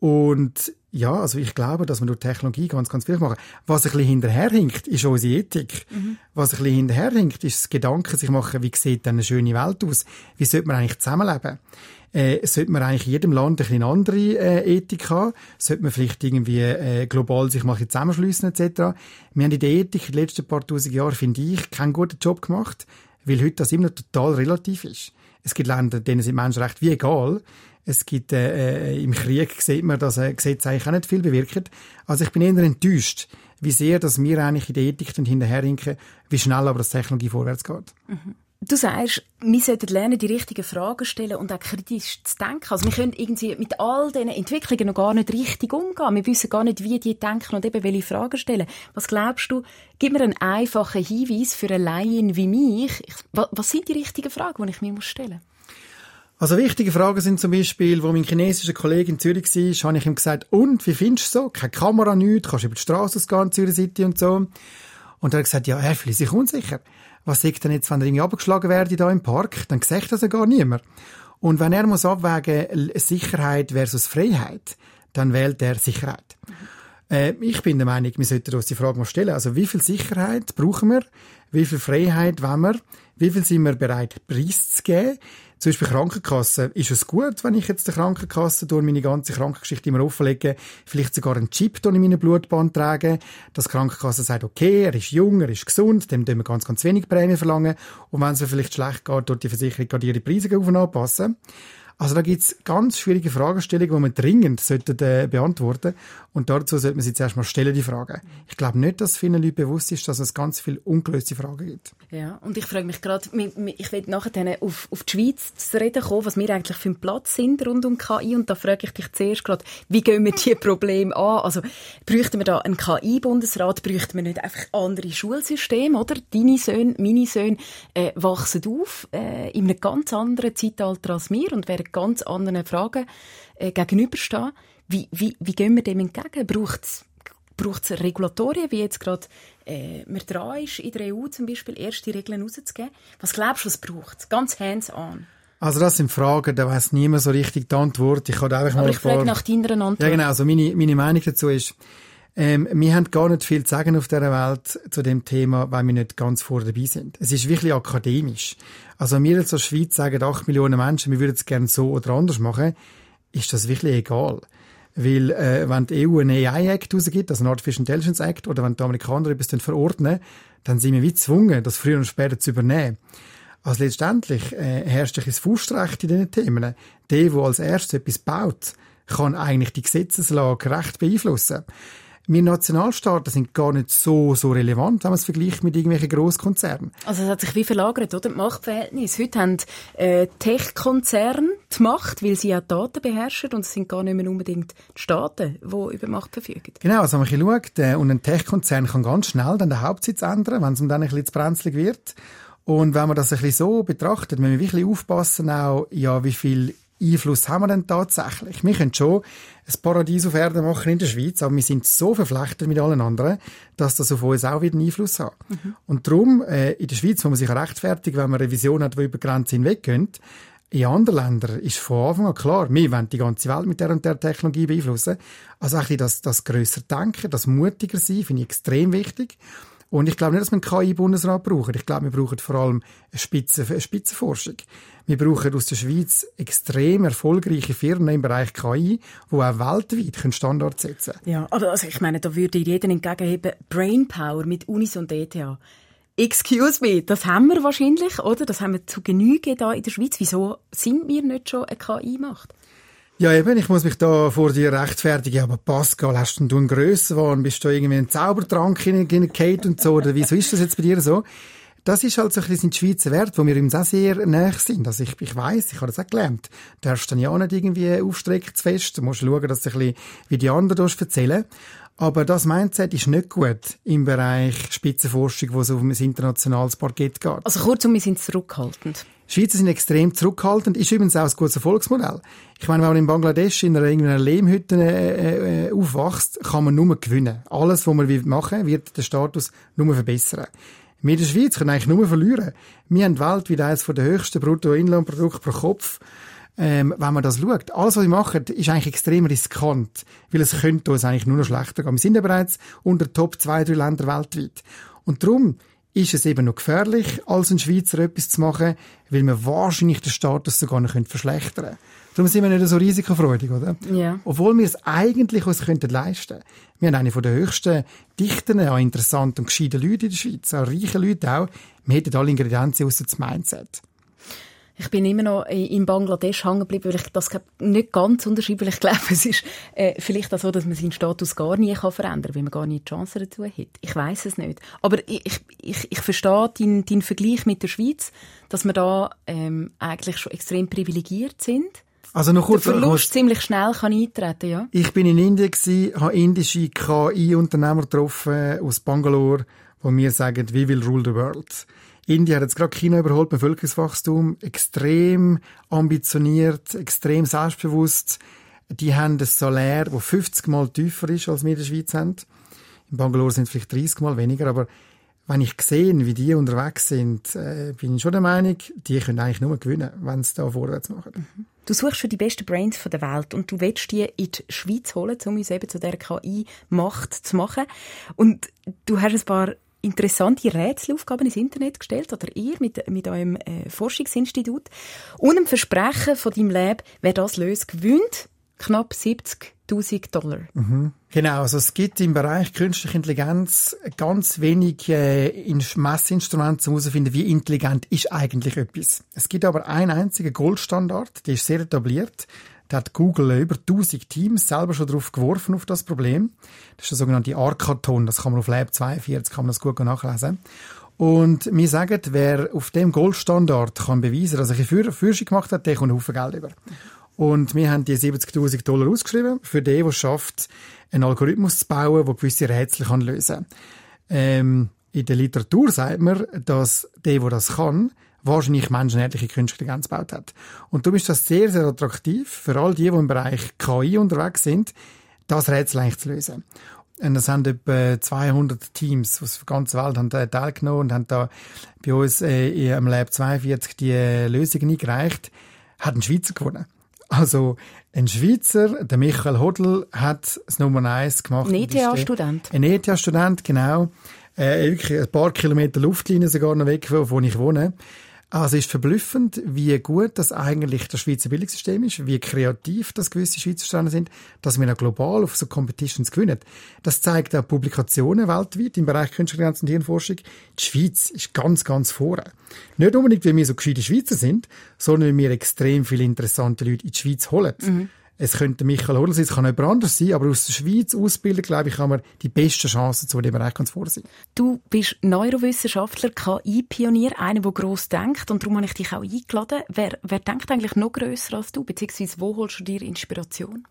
Und ja, also ich glaube, dass man durch Technologie ganz, ganz viel machen Was ein bisschen hinterherhinkt, ist unsere Ethik. Mhm. Was ein bisschen hinterherhinkt, ist das Gedanke, sich machen, wie sieht denn eine schöne Welt aus? Wie sollte man eigentlich zusammenleben? Äh, sollte man eigentlich in jedem Land ein bisschen andere äh, Ethik haben? Sollte man vielleicht irgendwie äh, global sich mal zusammenschliessen etc.? Wir haben in der Ethik in den letzten paar tausend Jahren, finde ich, keinen guten Job gemacht, weil heute das immer total relativ ist. Es gibt Länder, denen sind Menschenrechte wie egal. Es gibt äh, äh, im Krieg sieht man, dass äh, Gesetze eigentlich auch nicht viel bewirken. Also ich bin eher enttäuscht, wie sehr, dass wir eigentlich in der Ethik hinterherhinken, wie schnell aber das Technologie vorwärts geht. Mhm. Du sagst, wir sollten lernen, die richtigen Fragen stellen und auch kritisch zu denken. Also wir können irgendwie mit all diesen Entwicklungen noch gar nicht richtig umgehen. Wir wissen gar nicht, wie die denken und eben welche Fragen stellen. Was glaubst du? Gib mir einen einfachen Hinweis für eine Laien wie mich. Was sind die richtigen Fragen, die ich mir stellen muss? Also wichtige Fragen sind zum Beispiel, wo mein chinesischer Kollege in Zürich war, habe ich ihm gesagt, und, wie findest du so? Keine Kamera, nichts, kannst über die Straße gehen, Zürich City und so. Und er hat gesagt, ja, er fühlt sich unsicher. Was sagt denn jetzt, wenn er irgendwie abgeschlagen werde da im Park? Dann sagt das ja gar niemand. Und wenn er muss abwägen, Sicherheit versus Freiheit, dann wählt er Sicherheit. Äh, ich bin der Meinung, wir sollten uns die Frage mal stellen. Also, wie viel Sicherheit brauchen wir? Wie viel Freiheit wollen wir? Wie viel sind wir bereit, preiszugeben? Zum Beispiel Krankenkasse. Ist es gut, wenn ich jetzt der Krankenkasse durch meine ganze Krankengeschichte immer offenlege, vielleicht sogar einen Chip in meine Blutbahn trage, dass die Krankenkasse sagt, okay, er ist jung, er ist gesund, dem dürfen wir ganz, ganz wenig Prämie verlangen und wenn es vielleicht schlecht geht, dort die Versicherung gerade ihre Preise auf und anpassen. Also da gibt's ganz schwierige Fragestellungen, die man dringend sollte, äh, beantworten Und dazu sollte man sich zuerst mal stellen, die Fragen. Ich glaube nicht, dass vielen Leuten bewusst ist, dass es ganz viele ungelöste Fragen gibt. Ja, und ich frage mich gerade, ich will nachher auf, auf die Schweiz zu reden kommen, was wir eigentlich für einen Platz sind rund um KI. Und da frage ich dich zuerst gerade, wie gehen wir diese (laughs) Probleme an? Also, bräuchten wir da einen KI-Bundesrat? Bräuchten wir nicht einfach andere Schulsysteme, oder? Deine Söhne, meine Söhne äh, wachsen auf äh, in einem ganz anderen Zeitalter als wir und werden ganz anderen Fragen äh, gegenüberstehen. Wie, wie, wie gehen wir dem entgegen? Braucht es braucht es Regulatorien, wie jetzt gerade äh, man dran ist, in der EU zum Beispiel erste Regeln rauszugeben? Was glaubst du, was braucht es? Ganz hands-on. Also das sind Fragen, da weiß niemand so richtig die Antwort. Ich kann einfach Aber mal ich frage nach deiner Antwort. Ja genau, also meine, meine Meinung dazu ist, ähm, wir haben gar nicht viel zu sagen auf der Welt zu dem Thema, weil wir nicht ganz vor dabei sind. Es ist wirklich akademisch. Also wir als Schweiz sagen 8 Millionen Menschen, wir würden es gerne so oder anders machen, ist das wirklich egal. Weil, äh, wenn die EU einen AI-Act rausgibt, also einen Artificial Intelligence Act, oder wenn die Amerikaner etwas verordnen, dann sind wir wie gezwungen, das früher oder später zu übernehmen. Also letztendlich äh, herrscht ein Faustrecht in diesen Themen. Der, der als erstes etwas baut, kann eigentlich die Gesetzeslage recht beeinflussen. Wir Nationalstaaten sind gar nicht so, so relevant, wenn man es vergleicht mit irgendwelchen Grosskonzernen. Also es hat sich wie verlagert, oder? Die Machtverhältnisse. Heute haben äh, Tech-Konzerne die Macht, weil sie ja Daten beherrschen und es sind gar nicht mehr unbedingt die Staaten, die über Macht verfügen. Genau, also wenn man schaut, äh, und ein Tech-Konzern kann ganz schnell dann den Hauptsitz ändern, wenn es ihm dann ein bisschen zu brenzlig wird. Und wenn man das ein bisschen so betrachtet, müssen wir wirklich aufpassen, auch, ja, wie viel Einfluss haben wir denn tatsächlich? Wir können schon ein Paradies auf Erden machen in der Schweiz, aber wir sind so verflechtet mit allen anderen, dass das auf uns auch wieder einen Einfluss hat. Mhm. Und darum, äh, in der Schweiz, wo man sich rechtfertigt, wenn man eine Revision hat, die über Grenzen hinweg geht, in anderen Ländern ist von Anfang an klar, wir wollen die ganze Welt mit der und der Technologie beeinflussen. Also eigentlich das, das grösser Denken, das mutiger sein, finde ich extrem wichtig. Und ich glaube nicht, dass wir einen KI-Bundesrat brauchen. Ich glaube, wir brauchen vor allem eine, Spitze, eine Spitzenforschung. Wir brauchen aus der Schweiz extrem erfolgreiche Firmen im Bereich KI, die auch weltweit Standards setzen können. Ja, aber also ich meine, da würde jeder entgegenheben, Brainpower mit Unis und ETH. Excuse me, das haben wir wahrscheinlich, oder? Das haben wir zu Genüge da in der Schweiz. Wieso sind wir nicht schon eine KI-Macht? Ja, eben, ich muss mich da vor dir rechtfertigen. Aber Pascal, hast denn du einen Grössenwahn? Bist du irgendwie ein Zaubertrank hineingekehrt und so? Oder wieso ist das jetzt bei dir so? Das ist halt so ein bisschen die Schweizer Wert, wo wir uns auch sehr nahe sind. Also ich, ich weiss, ich habe das auch gelernt. Du darfst dann ja nicht irgendwie aufstrecken zu fest. Du musst schauen, dass du ein bisschen wie die anderen erzählen aber das Mindset ist nicht gut im Bereich Spitzenforschung, wo es um ein internationales Parkett geht. Also kurzum, wir sind zurückhaltend. Schweizer sind extrem zurückhaltend, ist übrigens auch ein gutes Erfolgsmodell. Ich meine, wenn man in Bangladesch in einer, einer Lehmhütte äh, äh, aufwachst, kann man nur gewinnen. Alles, was man machen wird den Status nur verbessern. Wir in der Schweiz können eigentlich nur verlieren. Wir haben weltweit eines der höchsten Bruttoinlandprodukte pro Kopf ähm, wenn man das schaut. Alles, was wir machen, ist eigentlich extrem riskant, weil es könnte uns eigentlich nur noch schlechter gehen. Wir sind ja bereits unter Top zwei, drei Länder weltweit. Und darum ist es eben noch gefährlich, als ein Schweizer etwas zu machen, weil wir wahrscheinlich den Status sogar noch verschlechtern können. Darum sind wir nicht so risikofreudig, oder? Ja. Obwohl wir es eigentlich uns könnten leisten. Wir haben eine von der höchsten Dichten an interessanten und gescheiten Leuten in der Schweiz, an reichen Leuten auch. Wir hätten alle Ingredienzen außer das Mindset. Ich bin immer noch in Bangladesch hängen geblieben, weil ich das nicht ganz unterschreibe, weil ich (laughs) glaube, es ist äh, vielleicht auch so, dass man seinen Status gar nie kann verändern kann, weil man gar nie die Chance dazu hat. Ich weiß es nicht. Aber ich, ich, ich verstehe deinen, deinen Vergleich mit der Schweiz, dass wir da ähm, eigentlich schon extrem privilegiert sind. Also noch kurz, der Verlust ziemlich schnell kann eintreten, ja? Ich bin in Indien gewesen, habe indische KI-Unternehmer getroffen aus Bangalore, die mir sagen, we will rule the world. Indien hat jetzt gerade China überholt, Bevölkerungswachstum, extrem ambitioniert, extrem selbstbewusst. Die haben ein Salär, das 50 Mal tiefer ist, als wir in der Schweiz haben. In Bangalore sind es vielleicht 30 Mal weniger, aber wenn ich sehe, wie die unterwegs sind, äh, bin ich schon der Meinung, die können eigentlich nur gewinnen, wenn sie da vorwärts machen. Mhm. Du suchst für die besten Brains der Welt und du willst die in die Schweiz holen, um uns eben zu der KI-Macht zu machen. Und du hast ein paar interessante Rätselaufgaben ins Internet gestellt, oder ihr mit, mit eurem äh, Forschungsinstitut. Und einem Versprechen von deinem Lab, wer das löst, gewinnt knapp 70.000 Dollar. Mhm. Genau, also es gibt im Bereich künstliche Intelligenz ganz wenig äh, Messinstrumente, um herauszufinden, wie intelligent ist eigentlich etwas. Es gibt aber einen einzigen Goldstandard, der ist sehr etabliert. Da hat Google über 1000 Teams selber schon drauf geworfen auf das Problem. Das ist der sogenannte Arkaton. Das kann man auf Lab 42 kann man das gut nachlesen. Und wir sagen, wer auf dem Goldstandard kann beweisen, dass er eine Forschung gemacht hat, der kommt Haufen Geld über. Und wir haben die 70.000 Dollar ausgeschrieben für den, der es schafft, einen Algorithmus zu bauen, der gewisse Rätsel lösen kann. Ähm, in der Literatur sagt man, dass der, der das kann, wahrscheinlich menschenähnliche künstliche Intelligenz gebaut hat. Und darum ist das sehr, sehr attraktiv für all die, die im Bereich KI unterwegs sind, das Rätsel eigentlich zu lösen. Und es haben etwa 200 Teams aus der ganzen Welt haben da teilgenommen und haben da bei uns äh, im Lab 42 die äh, Lösungen eingereicht, hat ein Schweizer gewonnen. Also ein Schweizer, der Michael Hodl, hat das Nummer 1 gemacht. Ein ETH-Student. Ein ETH-Student, genau. Äh, wirklich ein paar Kilometer Luftlinie sogar noch weg, wo, wo ich wohne. Also ist verblüffend, wie gut das eigentlich das Schweizer Bildungssystem ist, wie kreativ das gewisse Schweizer Studenten sind, dass wir auch global auf so Competitions gewinnen. Das zeigt auch Publikationen weltweit im Bereich Intelligenz und Hirnforschung. Die Schweiz ist ganz, ganz vorne. Nicht unbedingt, weil wir so gescheite Schweizer sind, sondern weil wir extrem viele interessante Leute in die Schweiz holen. Mhm. Es könnte Michael Hodl sein, es kann jemand anders sein, aber aus der Schweiz ausbilden, glaube ich, haben wir die besten Chancen, zu dem Bereich ganz vorsehen. Du bist Neurowissenschaftler, KI-Pionier, einer, der gross denkt und darum habe ich dich auch eingeladen. Wer, wer denkt eigentlich noch grösser als du, beziehungsweise wo holst du dir Inspiration?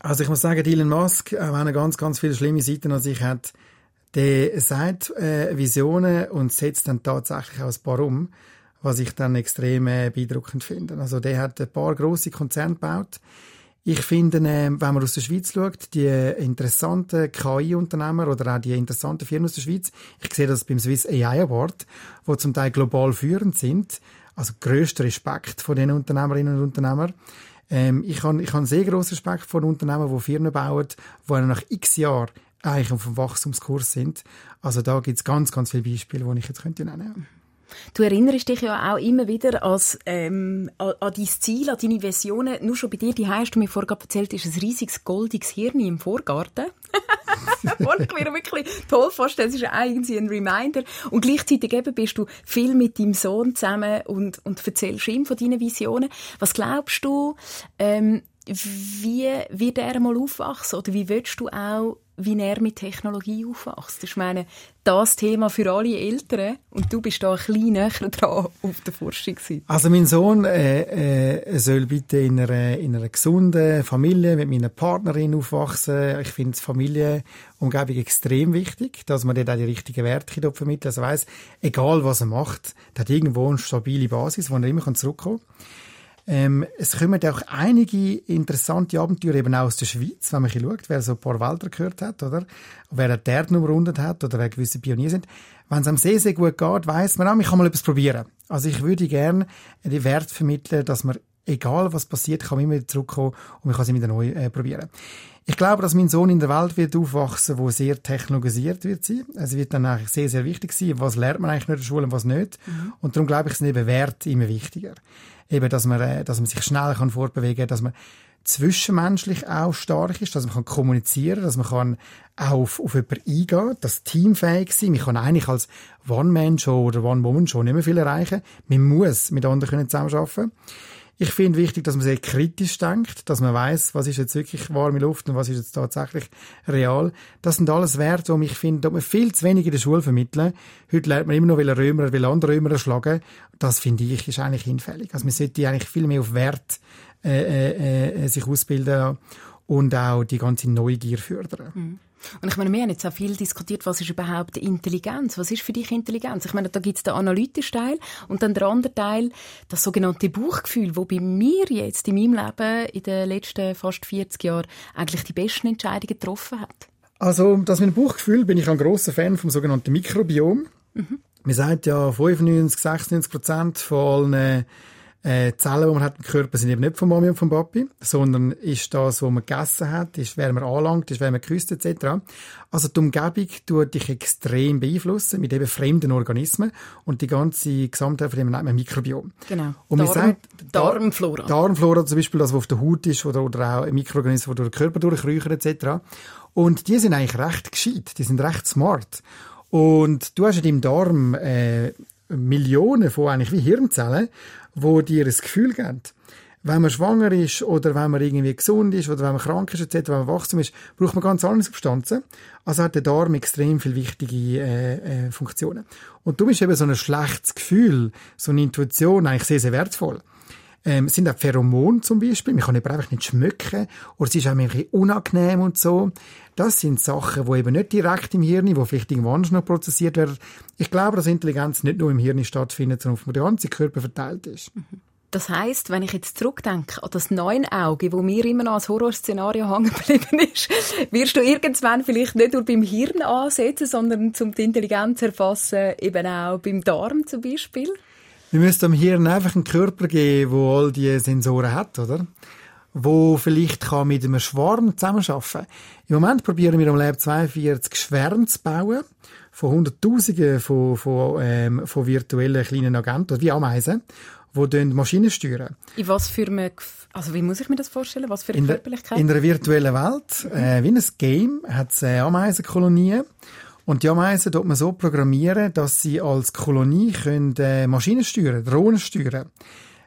Also ich muss sagen, Elon Musk, auch wenn er ganz, ganz viele schlimme Seiten an sich hat, der sagt äh, Visionen und setzt dann tatsächlich auch ein paar um, was ich dann extrem äh, beeindruckend finde. Also der hat ein paar große Konzerne gebaut, ich finde, äh, wenn man aus der Schweiz schaut, die interessanten KI-Unternehmer oder auch die interessanten Firmen aus der Schweiz, ich sehe das beim Swiss AI Award, wo zum Teil global führend sind, also größter Respekt von den Unternehmerinnen und Unternehmern. Ähm, ich habe ich hab sehr großen Respekt vor Unternehmen, die Firmen bauen, die nach x Jahren eigentlich auf dem Wachstumskurs sind. Also da gibt es ganz, ganz viele Beispiele, die ich jetzt könnte nennen könnte. Du erinnerst dich ja auch immer wieder als, ähm, an, an dein Ziel, an deine Visionen. Nur schon bei dir, die hast du mir vorher erzählt, ist ein riesiges goldiges Hirn im Vorgarten. (laughs) das ich mir wirklich toll vorstellen. Das ist eigentlich ein Reminder. Und gleichzeitig eben bist du viel mit deinem Sohn zusammen und, und erzählst ihm von deinen Visionen. Was glaubst du, ähm, wie wird er mal aufwachsen? Oder wie willst du auch wie er mit Technologie aufwächst. Ich meine, das Thema für alle Eltern und du bist da ein bisschen näher dran auf der Forschungsseite. Also mein Sohn äh, äh, soll bitte in einer, in einer gesunden Familie mit meiner Partnerin aufwachsen. Ich finde Familienumgebung extrem wichtig, dass man dort auch die richtigen Werte dort vermittelt. Also weiss, egal was er macht, der hat irgendwo eine stabile Basis, wo er immer zurückkommen kann. Ähm, es kommen auch einige interessante Abenteuer eben auch aus der Schweiz, wenn man hier schaut, wer so ein paar Wälder gehört hat, oder? Wer die Erde umrundet hat oder wer gewisse Pionier sind. Wenn es einem sehr, sehr gut geht, weiss man, auch, ich kann mal etwas probieren. Also ich würde gerne den Wert vermitteln, dass man, egal was passiert, kann man immer zurückkommen und man kann sie wieder neu äh, probieren. Ich glaube, dass mein Sohn in der Welt wird aufwachsen, wo sehr technologisiert wird sein. Es wird dann eigentlich sehr, sehr wichtig sein, was lernt man eigentlich in der Schule und was nicht. Mhm. Und darum glaube ich, sind eben Werte immer wichtiger eben, dass man, äh, dass man sich schnell kann vorbewegen kann, dass man zwischenmenschlich auch stark ist, dass man kann kommunizieren, dass man kann auch auf, auf jemanden eingehen, dass teamfähig sein. Man kann eigentlich als One-Man-Show oder One-Woman-Show nicht mehr viel erreichen. Man muss mit anderen zusammenarbeiten ich finde wichtig, dass man sehr kritisch denkt, dass man weiß, was ist jetzt wirklich warme Luft und was ist jetzt tatsächlich real. Das sind alles Werte, die ich finde, die man viel zu wenig in der Schule vermitteln. Heute lernt man immer noch, welche Römer, welche andere Römer erschlagen. Das finde ich, ist eigentlich hinfällig. Also man sollte eigentlich viel mehr auf Wert äh, äh, äh, sich ausbilden und auch die ganze Neugier fördern. Mhm. Und ich meine, wir haben jetzt auch viel diskutiert, was ist überhaupt Intelligenz? Was ist für dich Intelligenz? Ich meine, da gibt es den analytischen Teil und dann der andere Teil, das sogenannte Buchgefühl, wo bei mir jetzt in meinem Leben in den letzten fast 40 Jahren eigentlich die besten Entscheidungen getroffen hat. Also, das mit dem Buchgefühl bin ich ein großer Fan vom sogenannten Mikrobiom. Mhm. Man sagt ja, 95, 96 Prozent von allen äh, Zellen, die man hat im Körper, sind eben nicht von Mami und von Papi, sondern ist das, was man gegessen hat, ist, wer man anlangt, ist, wer man geküsst, etc. Also die Umgebung tut dich extrem beeinflussen mit eben fremden Organismen und die ganze Gesamtheit von dem nennt man Mikrobiom. Genau. Und Darm, sagt, Darmflora. Darmflora zum Beispiel, das, was auf der Haut ist oder, oder auch Mikroorganismen, die durch den Körper durchkriechen, etc. Und die sind eigentlich recht gescheit, die sind recht smart. Und du hast in deinem Darm äh, Millionen von eigentlich wie Hirnzellen, wo dir ein Gefühl geben. Wenn man schwanger ist oder wenn man irgendwie gesund ist oder wenn man krank ist etc., wenn man wachstum ist, braucht man ganz andere Substanzen. Also hat der Darm extrem viele wichtige äh, äh, Funktionen. Und du bist eben so ein schlechtes Gefühl, so eine Intuition eigentlich sehr, sehr wertvoll. Ähm, sind auch Pheromone zum Beispiel. Man kann eben einfach nicht schmücken oder es ist auch ein bisschen unangenehm und so. Das sind Sachen, die eben nicht direkt im Hirn, wo vielleicht irgendwann noch prozessiert werden. Ich glaube, dass Intelligenz nicht nur im Hirn stattfindet, sondern auf dem ganzen Körper verteilt ist. Mhm. Das heißt, wenn ich jetzt zurückdenke an das neun Auge, wo mir immer noch als Horrorszenario (laughs) hängen geblieben ist, wirst du irgendwann vielleicht nicht nur beim Hirn ansetzen, sondern zum die Intelligenz erfassen, eben auch beim Darm zum Beispiel? Wir müssen dem Hirn einfach einen Körper geben, wo all diese Sensoren hat, oder? Wo vielleicht kann mit einem Schwarm zusammenarbeiten. Im Moment probieren wir am Lab 42 Schwärme zu bauen von Hunderttausenden von, von, ähm, von virtuellen kleinen Agenten, wie Ameisen, die Maschinen steuern. In was für eine, also wie muss ich mir das vorstellen? Was für eine in Körperlichkeit? in einer virtuellen Welt, äh, wie ein Game, hat es äh, Ameisenkolonien und die Ameisen dort man so programmieren, dass sie als Kolonie können, äh, Maschinen steuern, Drohnen steuern.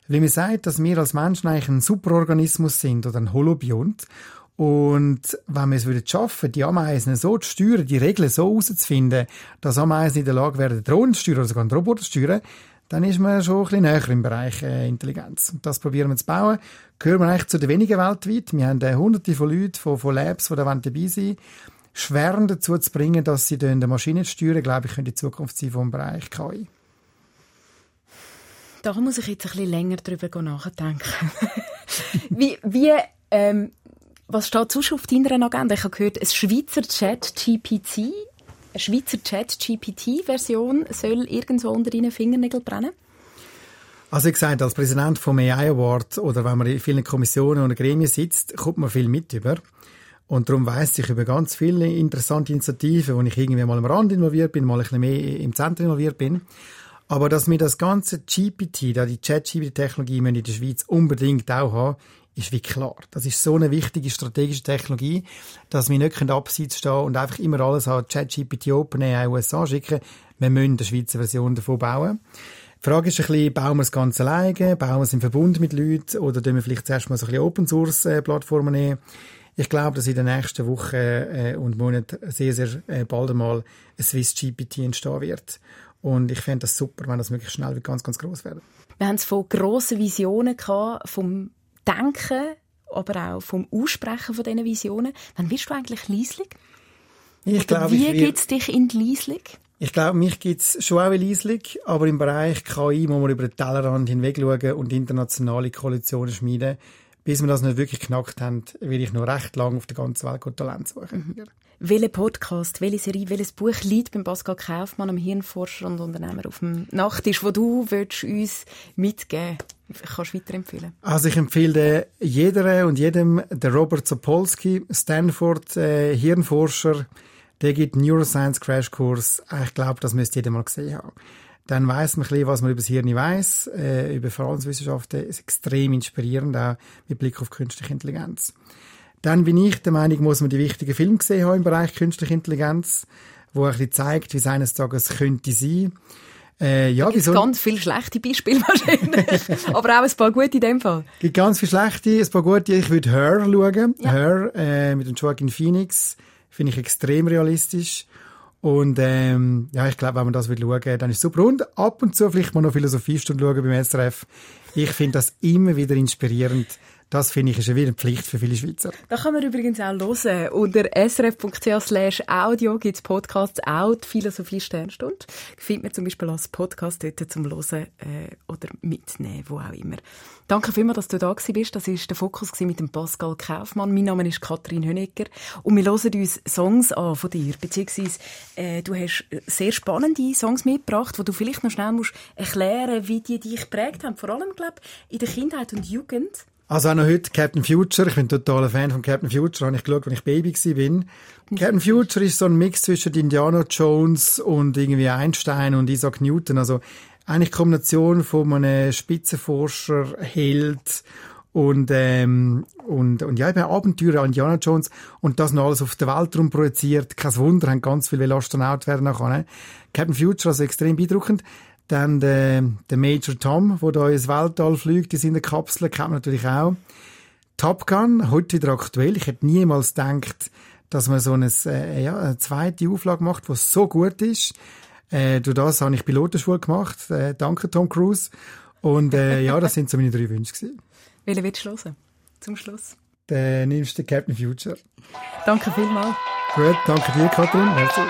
Weil man sagt, dass wir als Menschen eigentlich ein Superorganismus sind oder ein Holobiont. Und wenn wir es würden schaffen, die Ameisen so zu steuern, die Regeln so herauszufinden, dass Ameisen in der Lage werden, Drohnen zu steuern oder sogar einen Roboter zu steuern, dann ist man schon ein bisschen näher im Bereich äh, Intelligenz. Und das probieren wir zu bauen. Gehören wir eigentlich zu den wenigen weltweit. Wir haben äh, hunderte von Leuten, von, von Labs, die da dabei sind Schweren dazu zu bringen, dass sie dann die Maschine steuern, glaube ich, könnte die Zukunft sein vom Bereich KI. Da muss ich jetzt ein bisschen länger drüber nachdenken. (laughs) wie, wie ähm, was steht sonst auf deiner Agenda? Ich habe gehört, ein Schweizer Chat-GPT, eine Schweizer Chat-GPT-Version soll irgendwo unter deinen Fingernägeln brennen? Also ich gesagt, als Präsident vom AI Award oder wenn man in vielen Kommissionen und Gremien sitzt, kommt man viel mit über. Und darum weiss ich über ganz viele interessante Initiativen, wo ich irgendwie mal am Rand involviert bin, mal ein bisschen mehr im Zentrum involviert bin. Aber dass wir das ganze GPT, da die Chat-GPT-Technologie in der Schweiz unbedingt auch haben, ist wie klar. Das ist so eine wichtige strategische Technologie, dass wir nicht abseits stehen und einfach immer alles an ChatGPT OpenAI USA schicken. Wir müssen eine Schweizer Version davon bauen. Die Frage ist ein bisschen, bauen wir das Ganze alleine, bauen wir es im Verbund mit Leuten oder tun wir vielleicht zuerst mal so ein bisschen Open-Source-Plattformen äh, nehmen? Ich glaube, dass in den nächsten Wochen äh, und Monaten sehr, sehr äh, bald einmal ein Swiss GPT entstehen wird. Und ich fände das super, wenn das möglichst schnell ganz, ganz groß wird. Wir haben es von grossen Visionen gehabt, vom Denken, aber auch vom Aussprechen von diesen Visionen. Wann wirst du eigentlich Lieslig? Ich glaube, wie gibt es dich in die? Ich glaube, mich gibt es schon auch in Lieslig, aber im Bereich KI muss man über den Tellerrand hinweg schauen und internationale Koalitionen schmieden bis wir das nicht wirklich knackt haben, will ich noch recht lange auf der ganzen Welt Talent suchen. Mhm. Welcher Podcast, welche Serie, welches Buch liegt beim Pascal Kaufmann, einem Hirnforscher und Unternehmer, auf dem Nachttisch, wo du willst uns mitgeben kannst du weiterempfehlen? Also ich empfehle jeder und jedem der Robert Sapolsky, Stanford äh, Hirnforscher, der gibt Neuroscience Crashkurs. Ich glaube, das müsste jeder mal gesehen haben dann weiß man ein bisschen, was man über das Hirn weiß, äh, über Verhaltenswissenschaften, ist extrem inspirierend, auch mit Blick auf künstliche Intelligenz. Dann bin ich der Meinung, muss man die wichtigen Filme gesehen haben im Bereich künstliche Intelligenz, wo ein bisschen zeigt, wie es eines Tages könnte sein. Äh, ja, es gibt ganz viele schlechte Beispiele (laughs) wahrscheinlich, aber auch ein paar gute in dem Fall. Es gibt ganz viele schlechte, ein paar gute. Ich würde Her schauen. Ja. Her äh, mit dem Joaquin Phoenix finde ich extrem realistisch. Und ähm, ja, ich glaube, wenn man das will schauen, dann ist es super. Und ab und zu vielleicht mal noch Philosophiestunde schauen beim SRF. Ich finde das immer wieder inspirierend. Das finde ich ist wieder eine Pflicht für viele Schweizer. Da kann man übrigens auch hören. Unter srf.ch audio gibt es Podcasts auch die Philosophie Sternstunde. Findet man zum Beispiel als Podcast dort zum Hören äh, oder mitnehmen, wo auch immer. Danke vielmals, dass du da bist. Das war der Fokus mit dem Pascal Kaufmann. Mein Name ist Katrin Hönecker und wir hören uns Songs an von dir. Beziehungsweise äh, du hast sehr spannende Songs mitgebracht, wo du vielleicht noch schnell musst erklären wie die dich geprägt haben. Vor allem, glaube in der Kindheit und Jugend. Also auch noch heute Captain Future. Ich bin totaler Fan von Captain Future. Habe ich geschaut, als ich Baby war. Captain Future ist so ein Mix zwischen Indiana Jones und irgendwie Einstein und Isaac Newton. Also eigentlich Kombination von einem Spitzenforscher, Held und, ähm, und, und ja, eben Abenteuer an Indiana Jones und das noch alles auf der Weltraum projiziert. Kein Wunder, haben ganz viele Astronaut werden nachher. Ne? Captain Future, also extrem beeindruckend. Dann der, der Major Tom, der da ins Weltall fliegt, in seiner Kapsel, kennt man natürlich auch. Top Gun, heute wieder aktuell. Ich hätte niemals gedacht, dass man so eine, äh, ja, eine zweite Auflage macht, die so gut ist. Äh, durch das habe ich Pilotenschule gemacht. Äh, danke, Tom Cruise. Und äh, ja, das sind so meine drei Wünsche. Gewesen. (laughs) Welchen willst du hören? Zum Schluss. Der nimmst du Captain Future. Danke vielmals. Gut, danke dir, Katrin. Merci.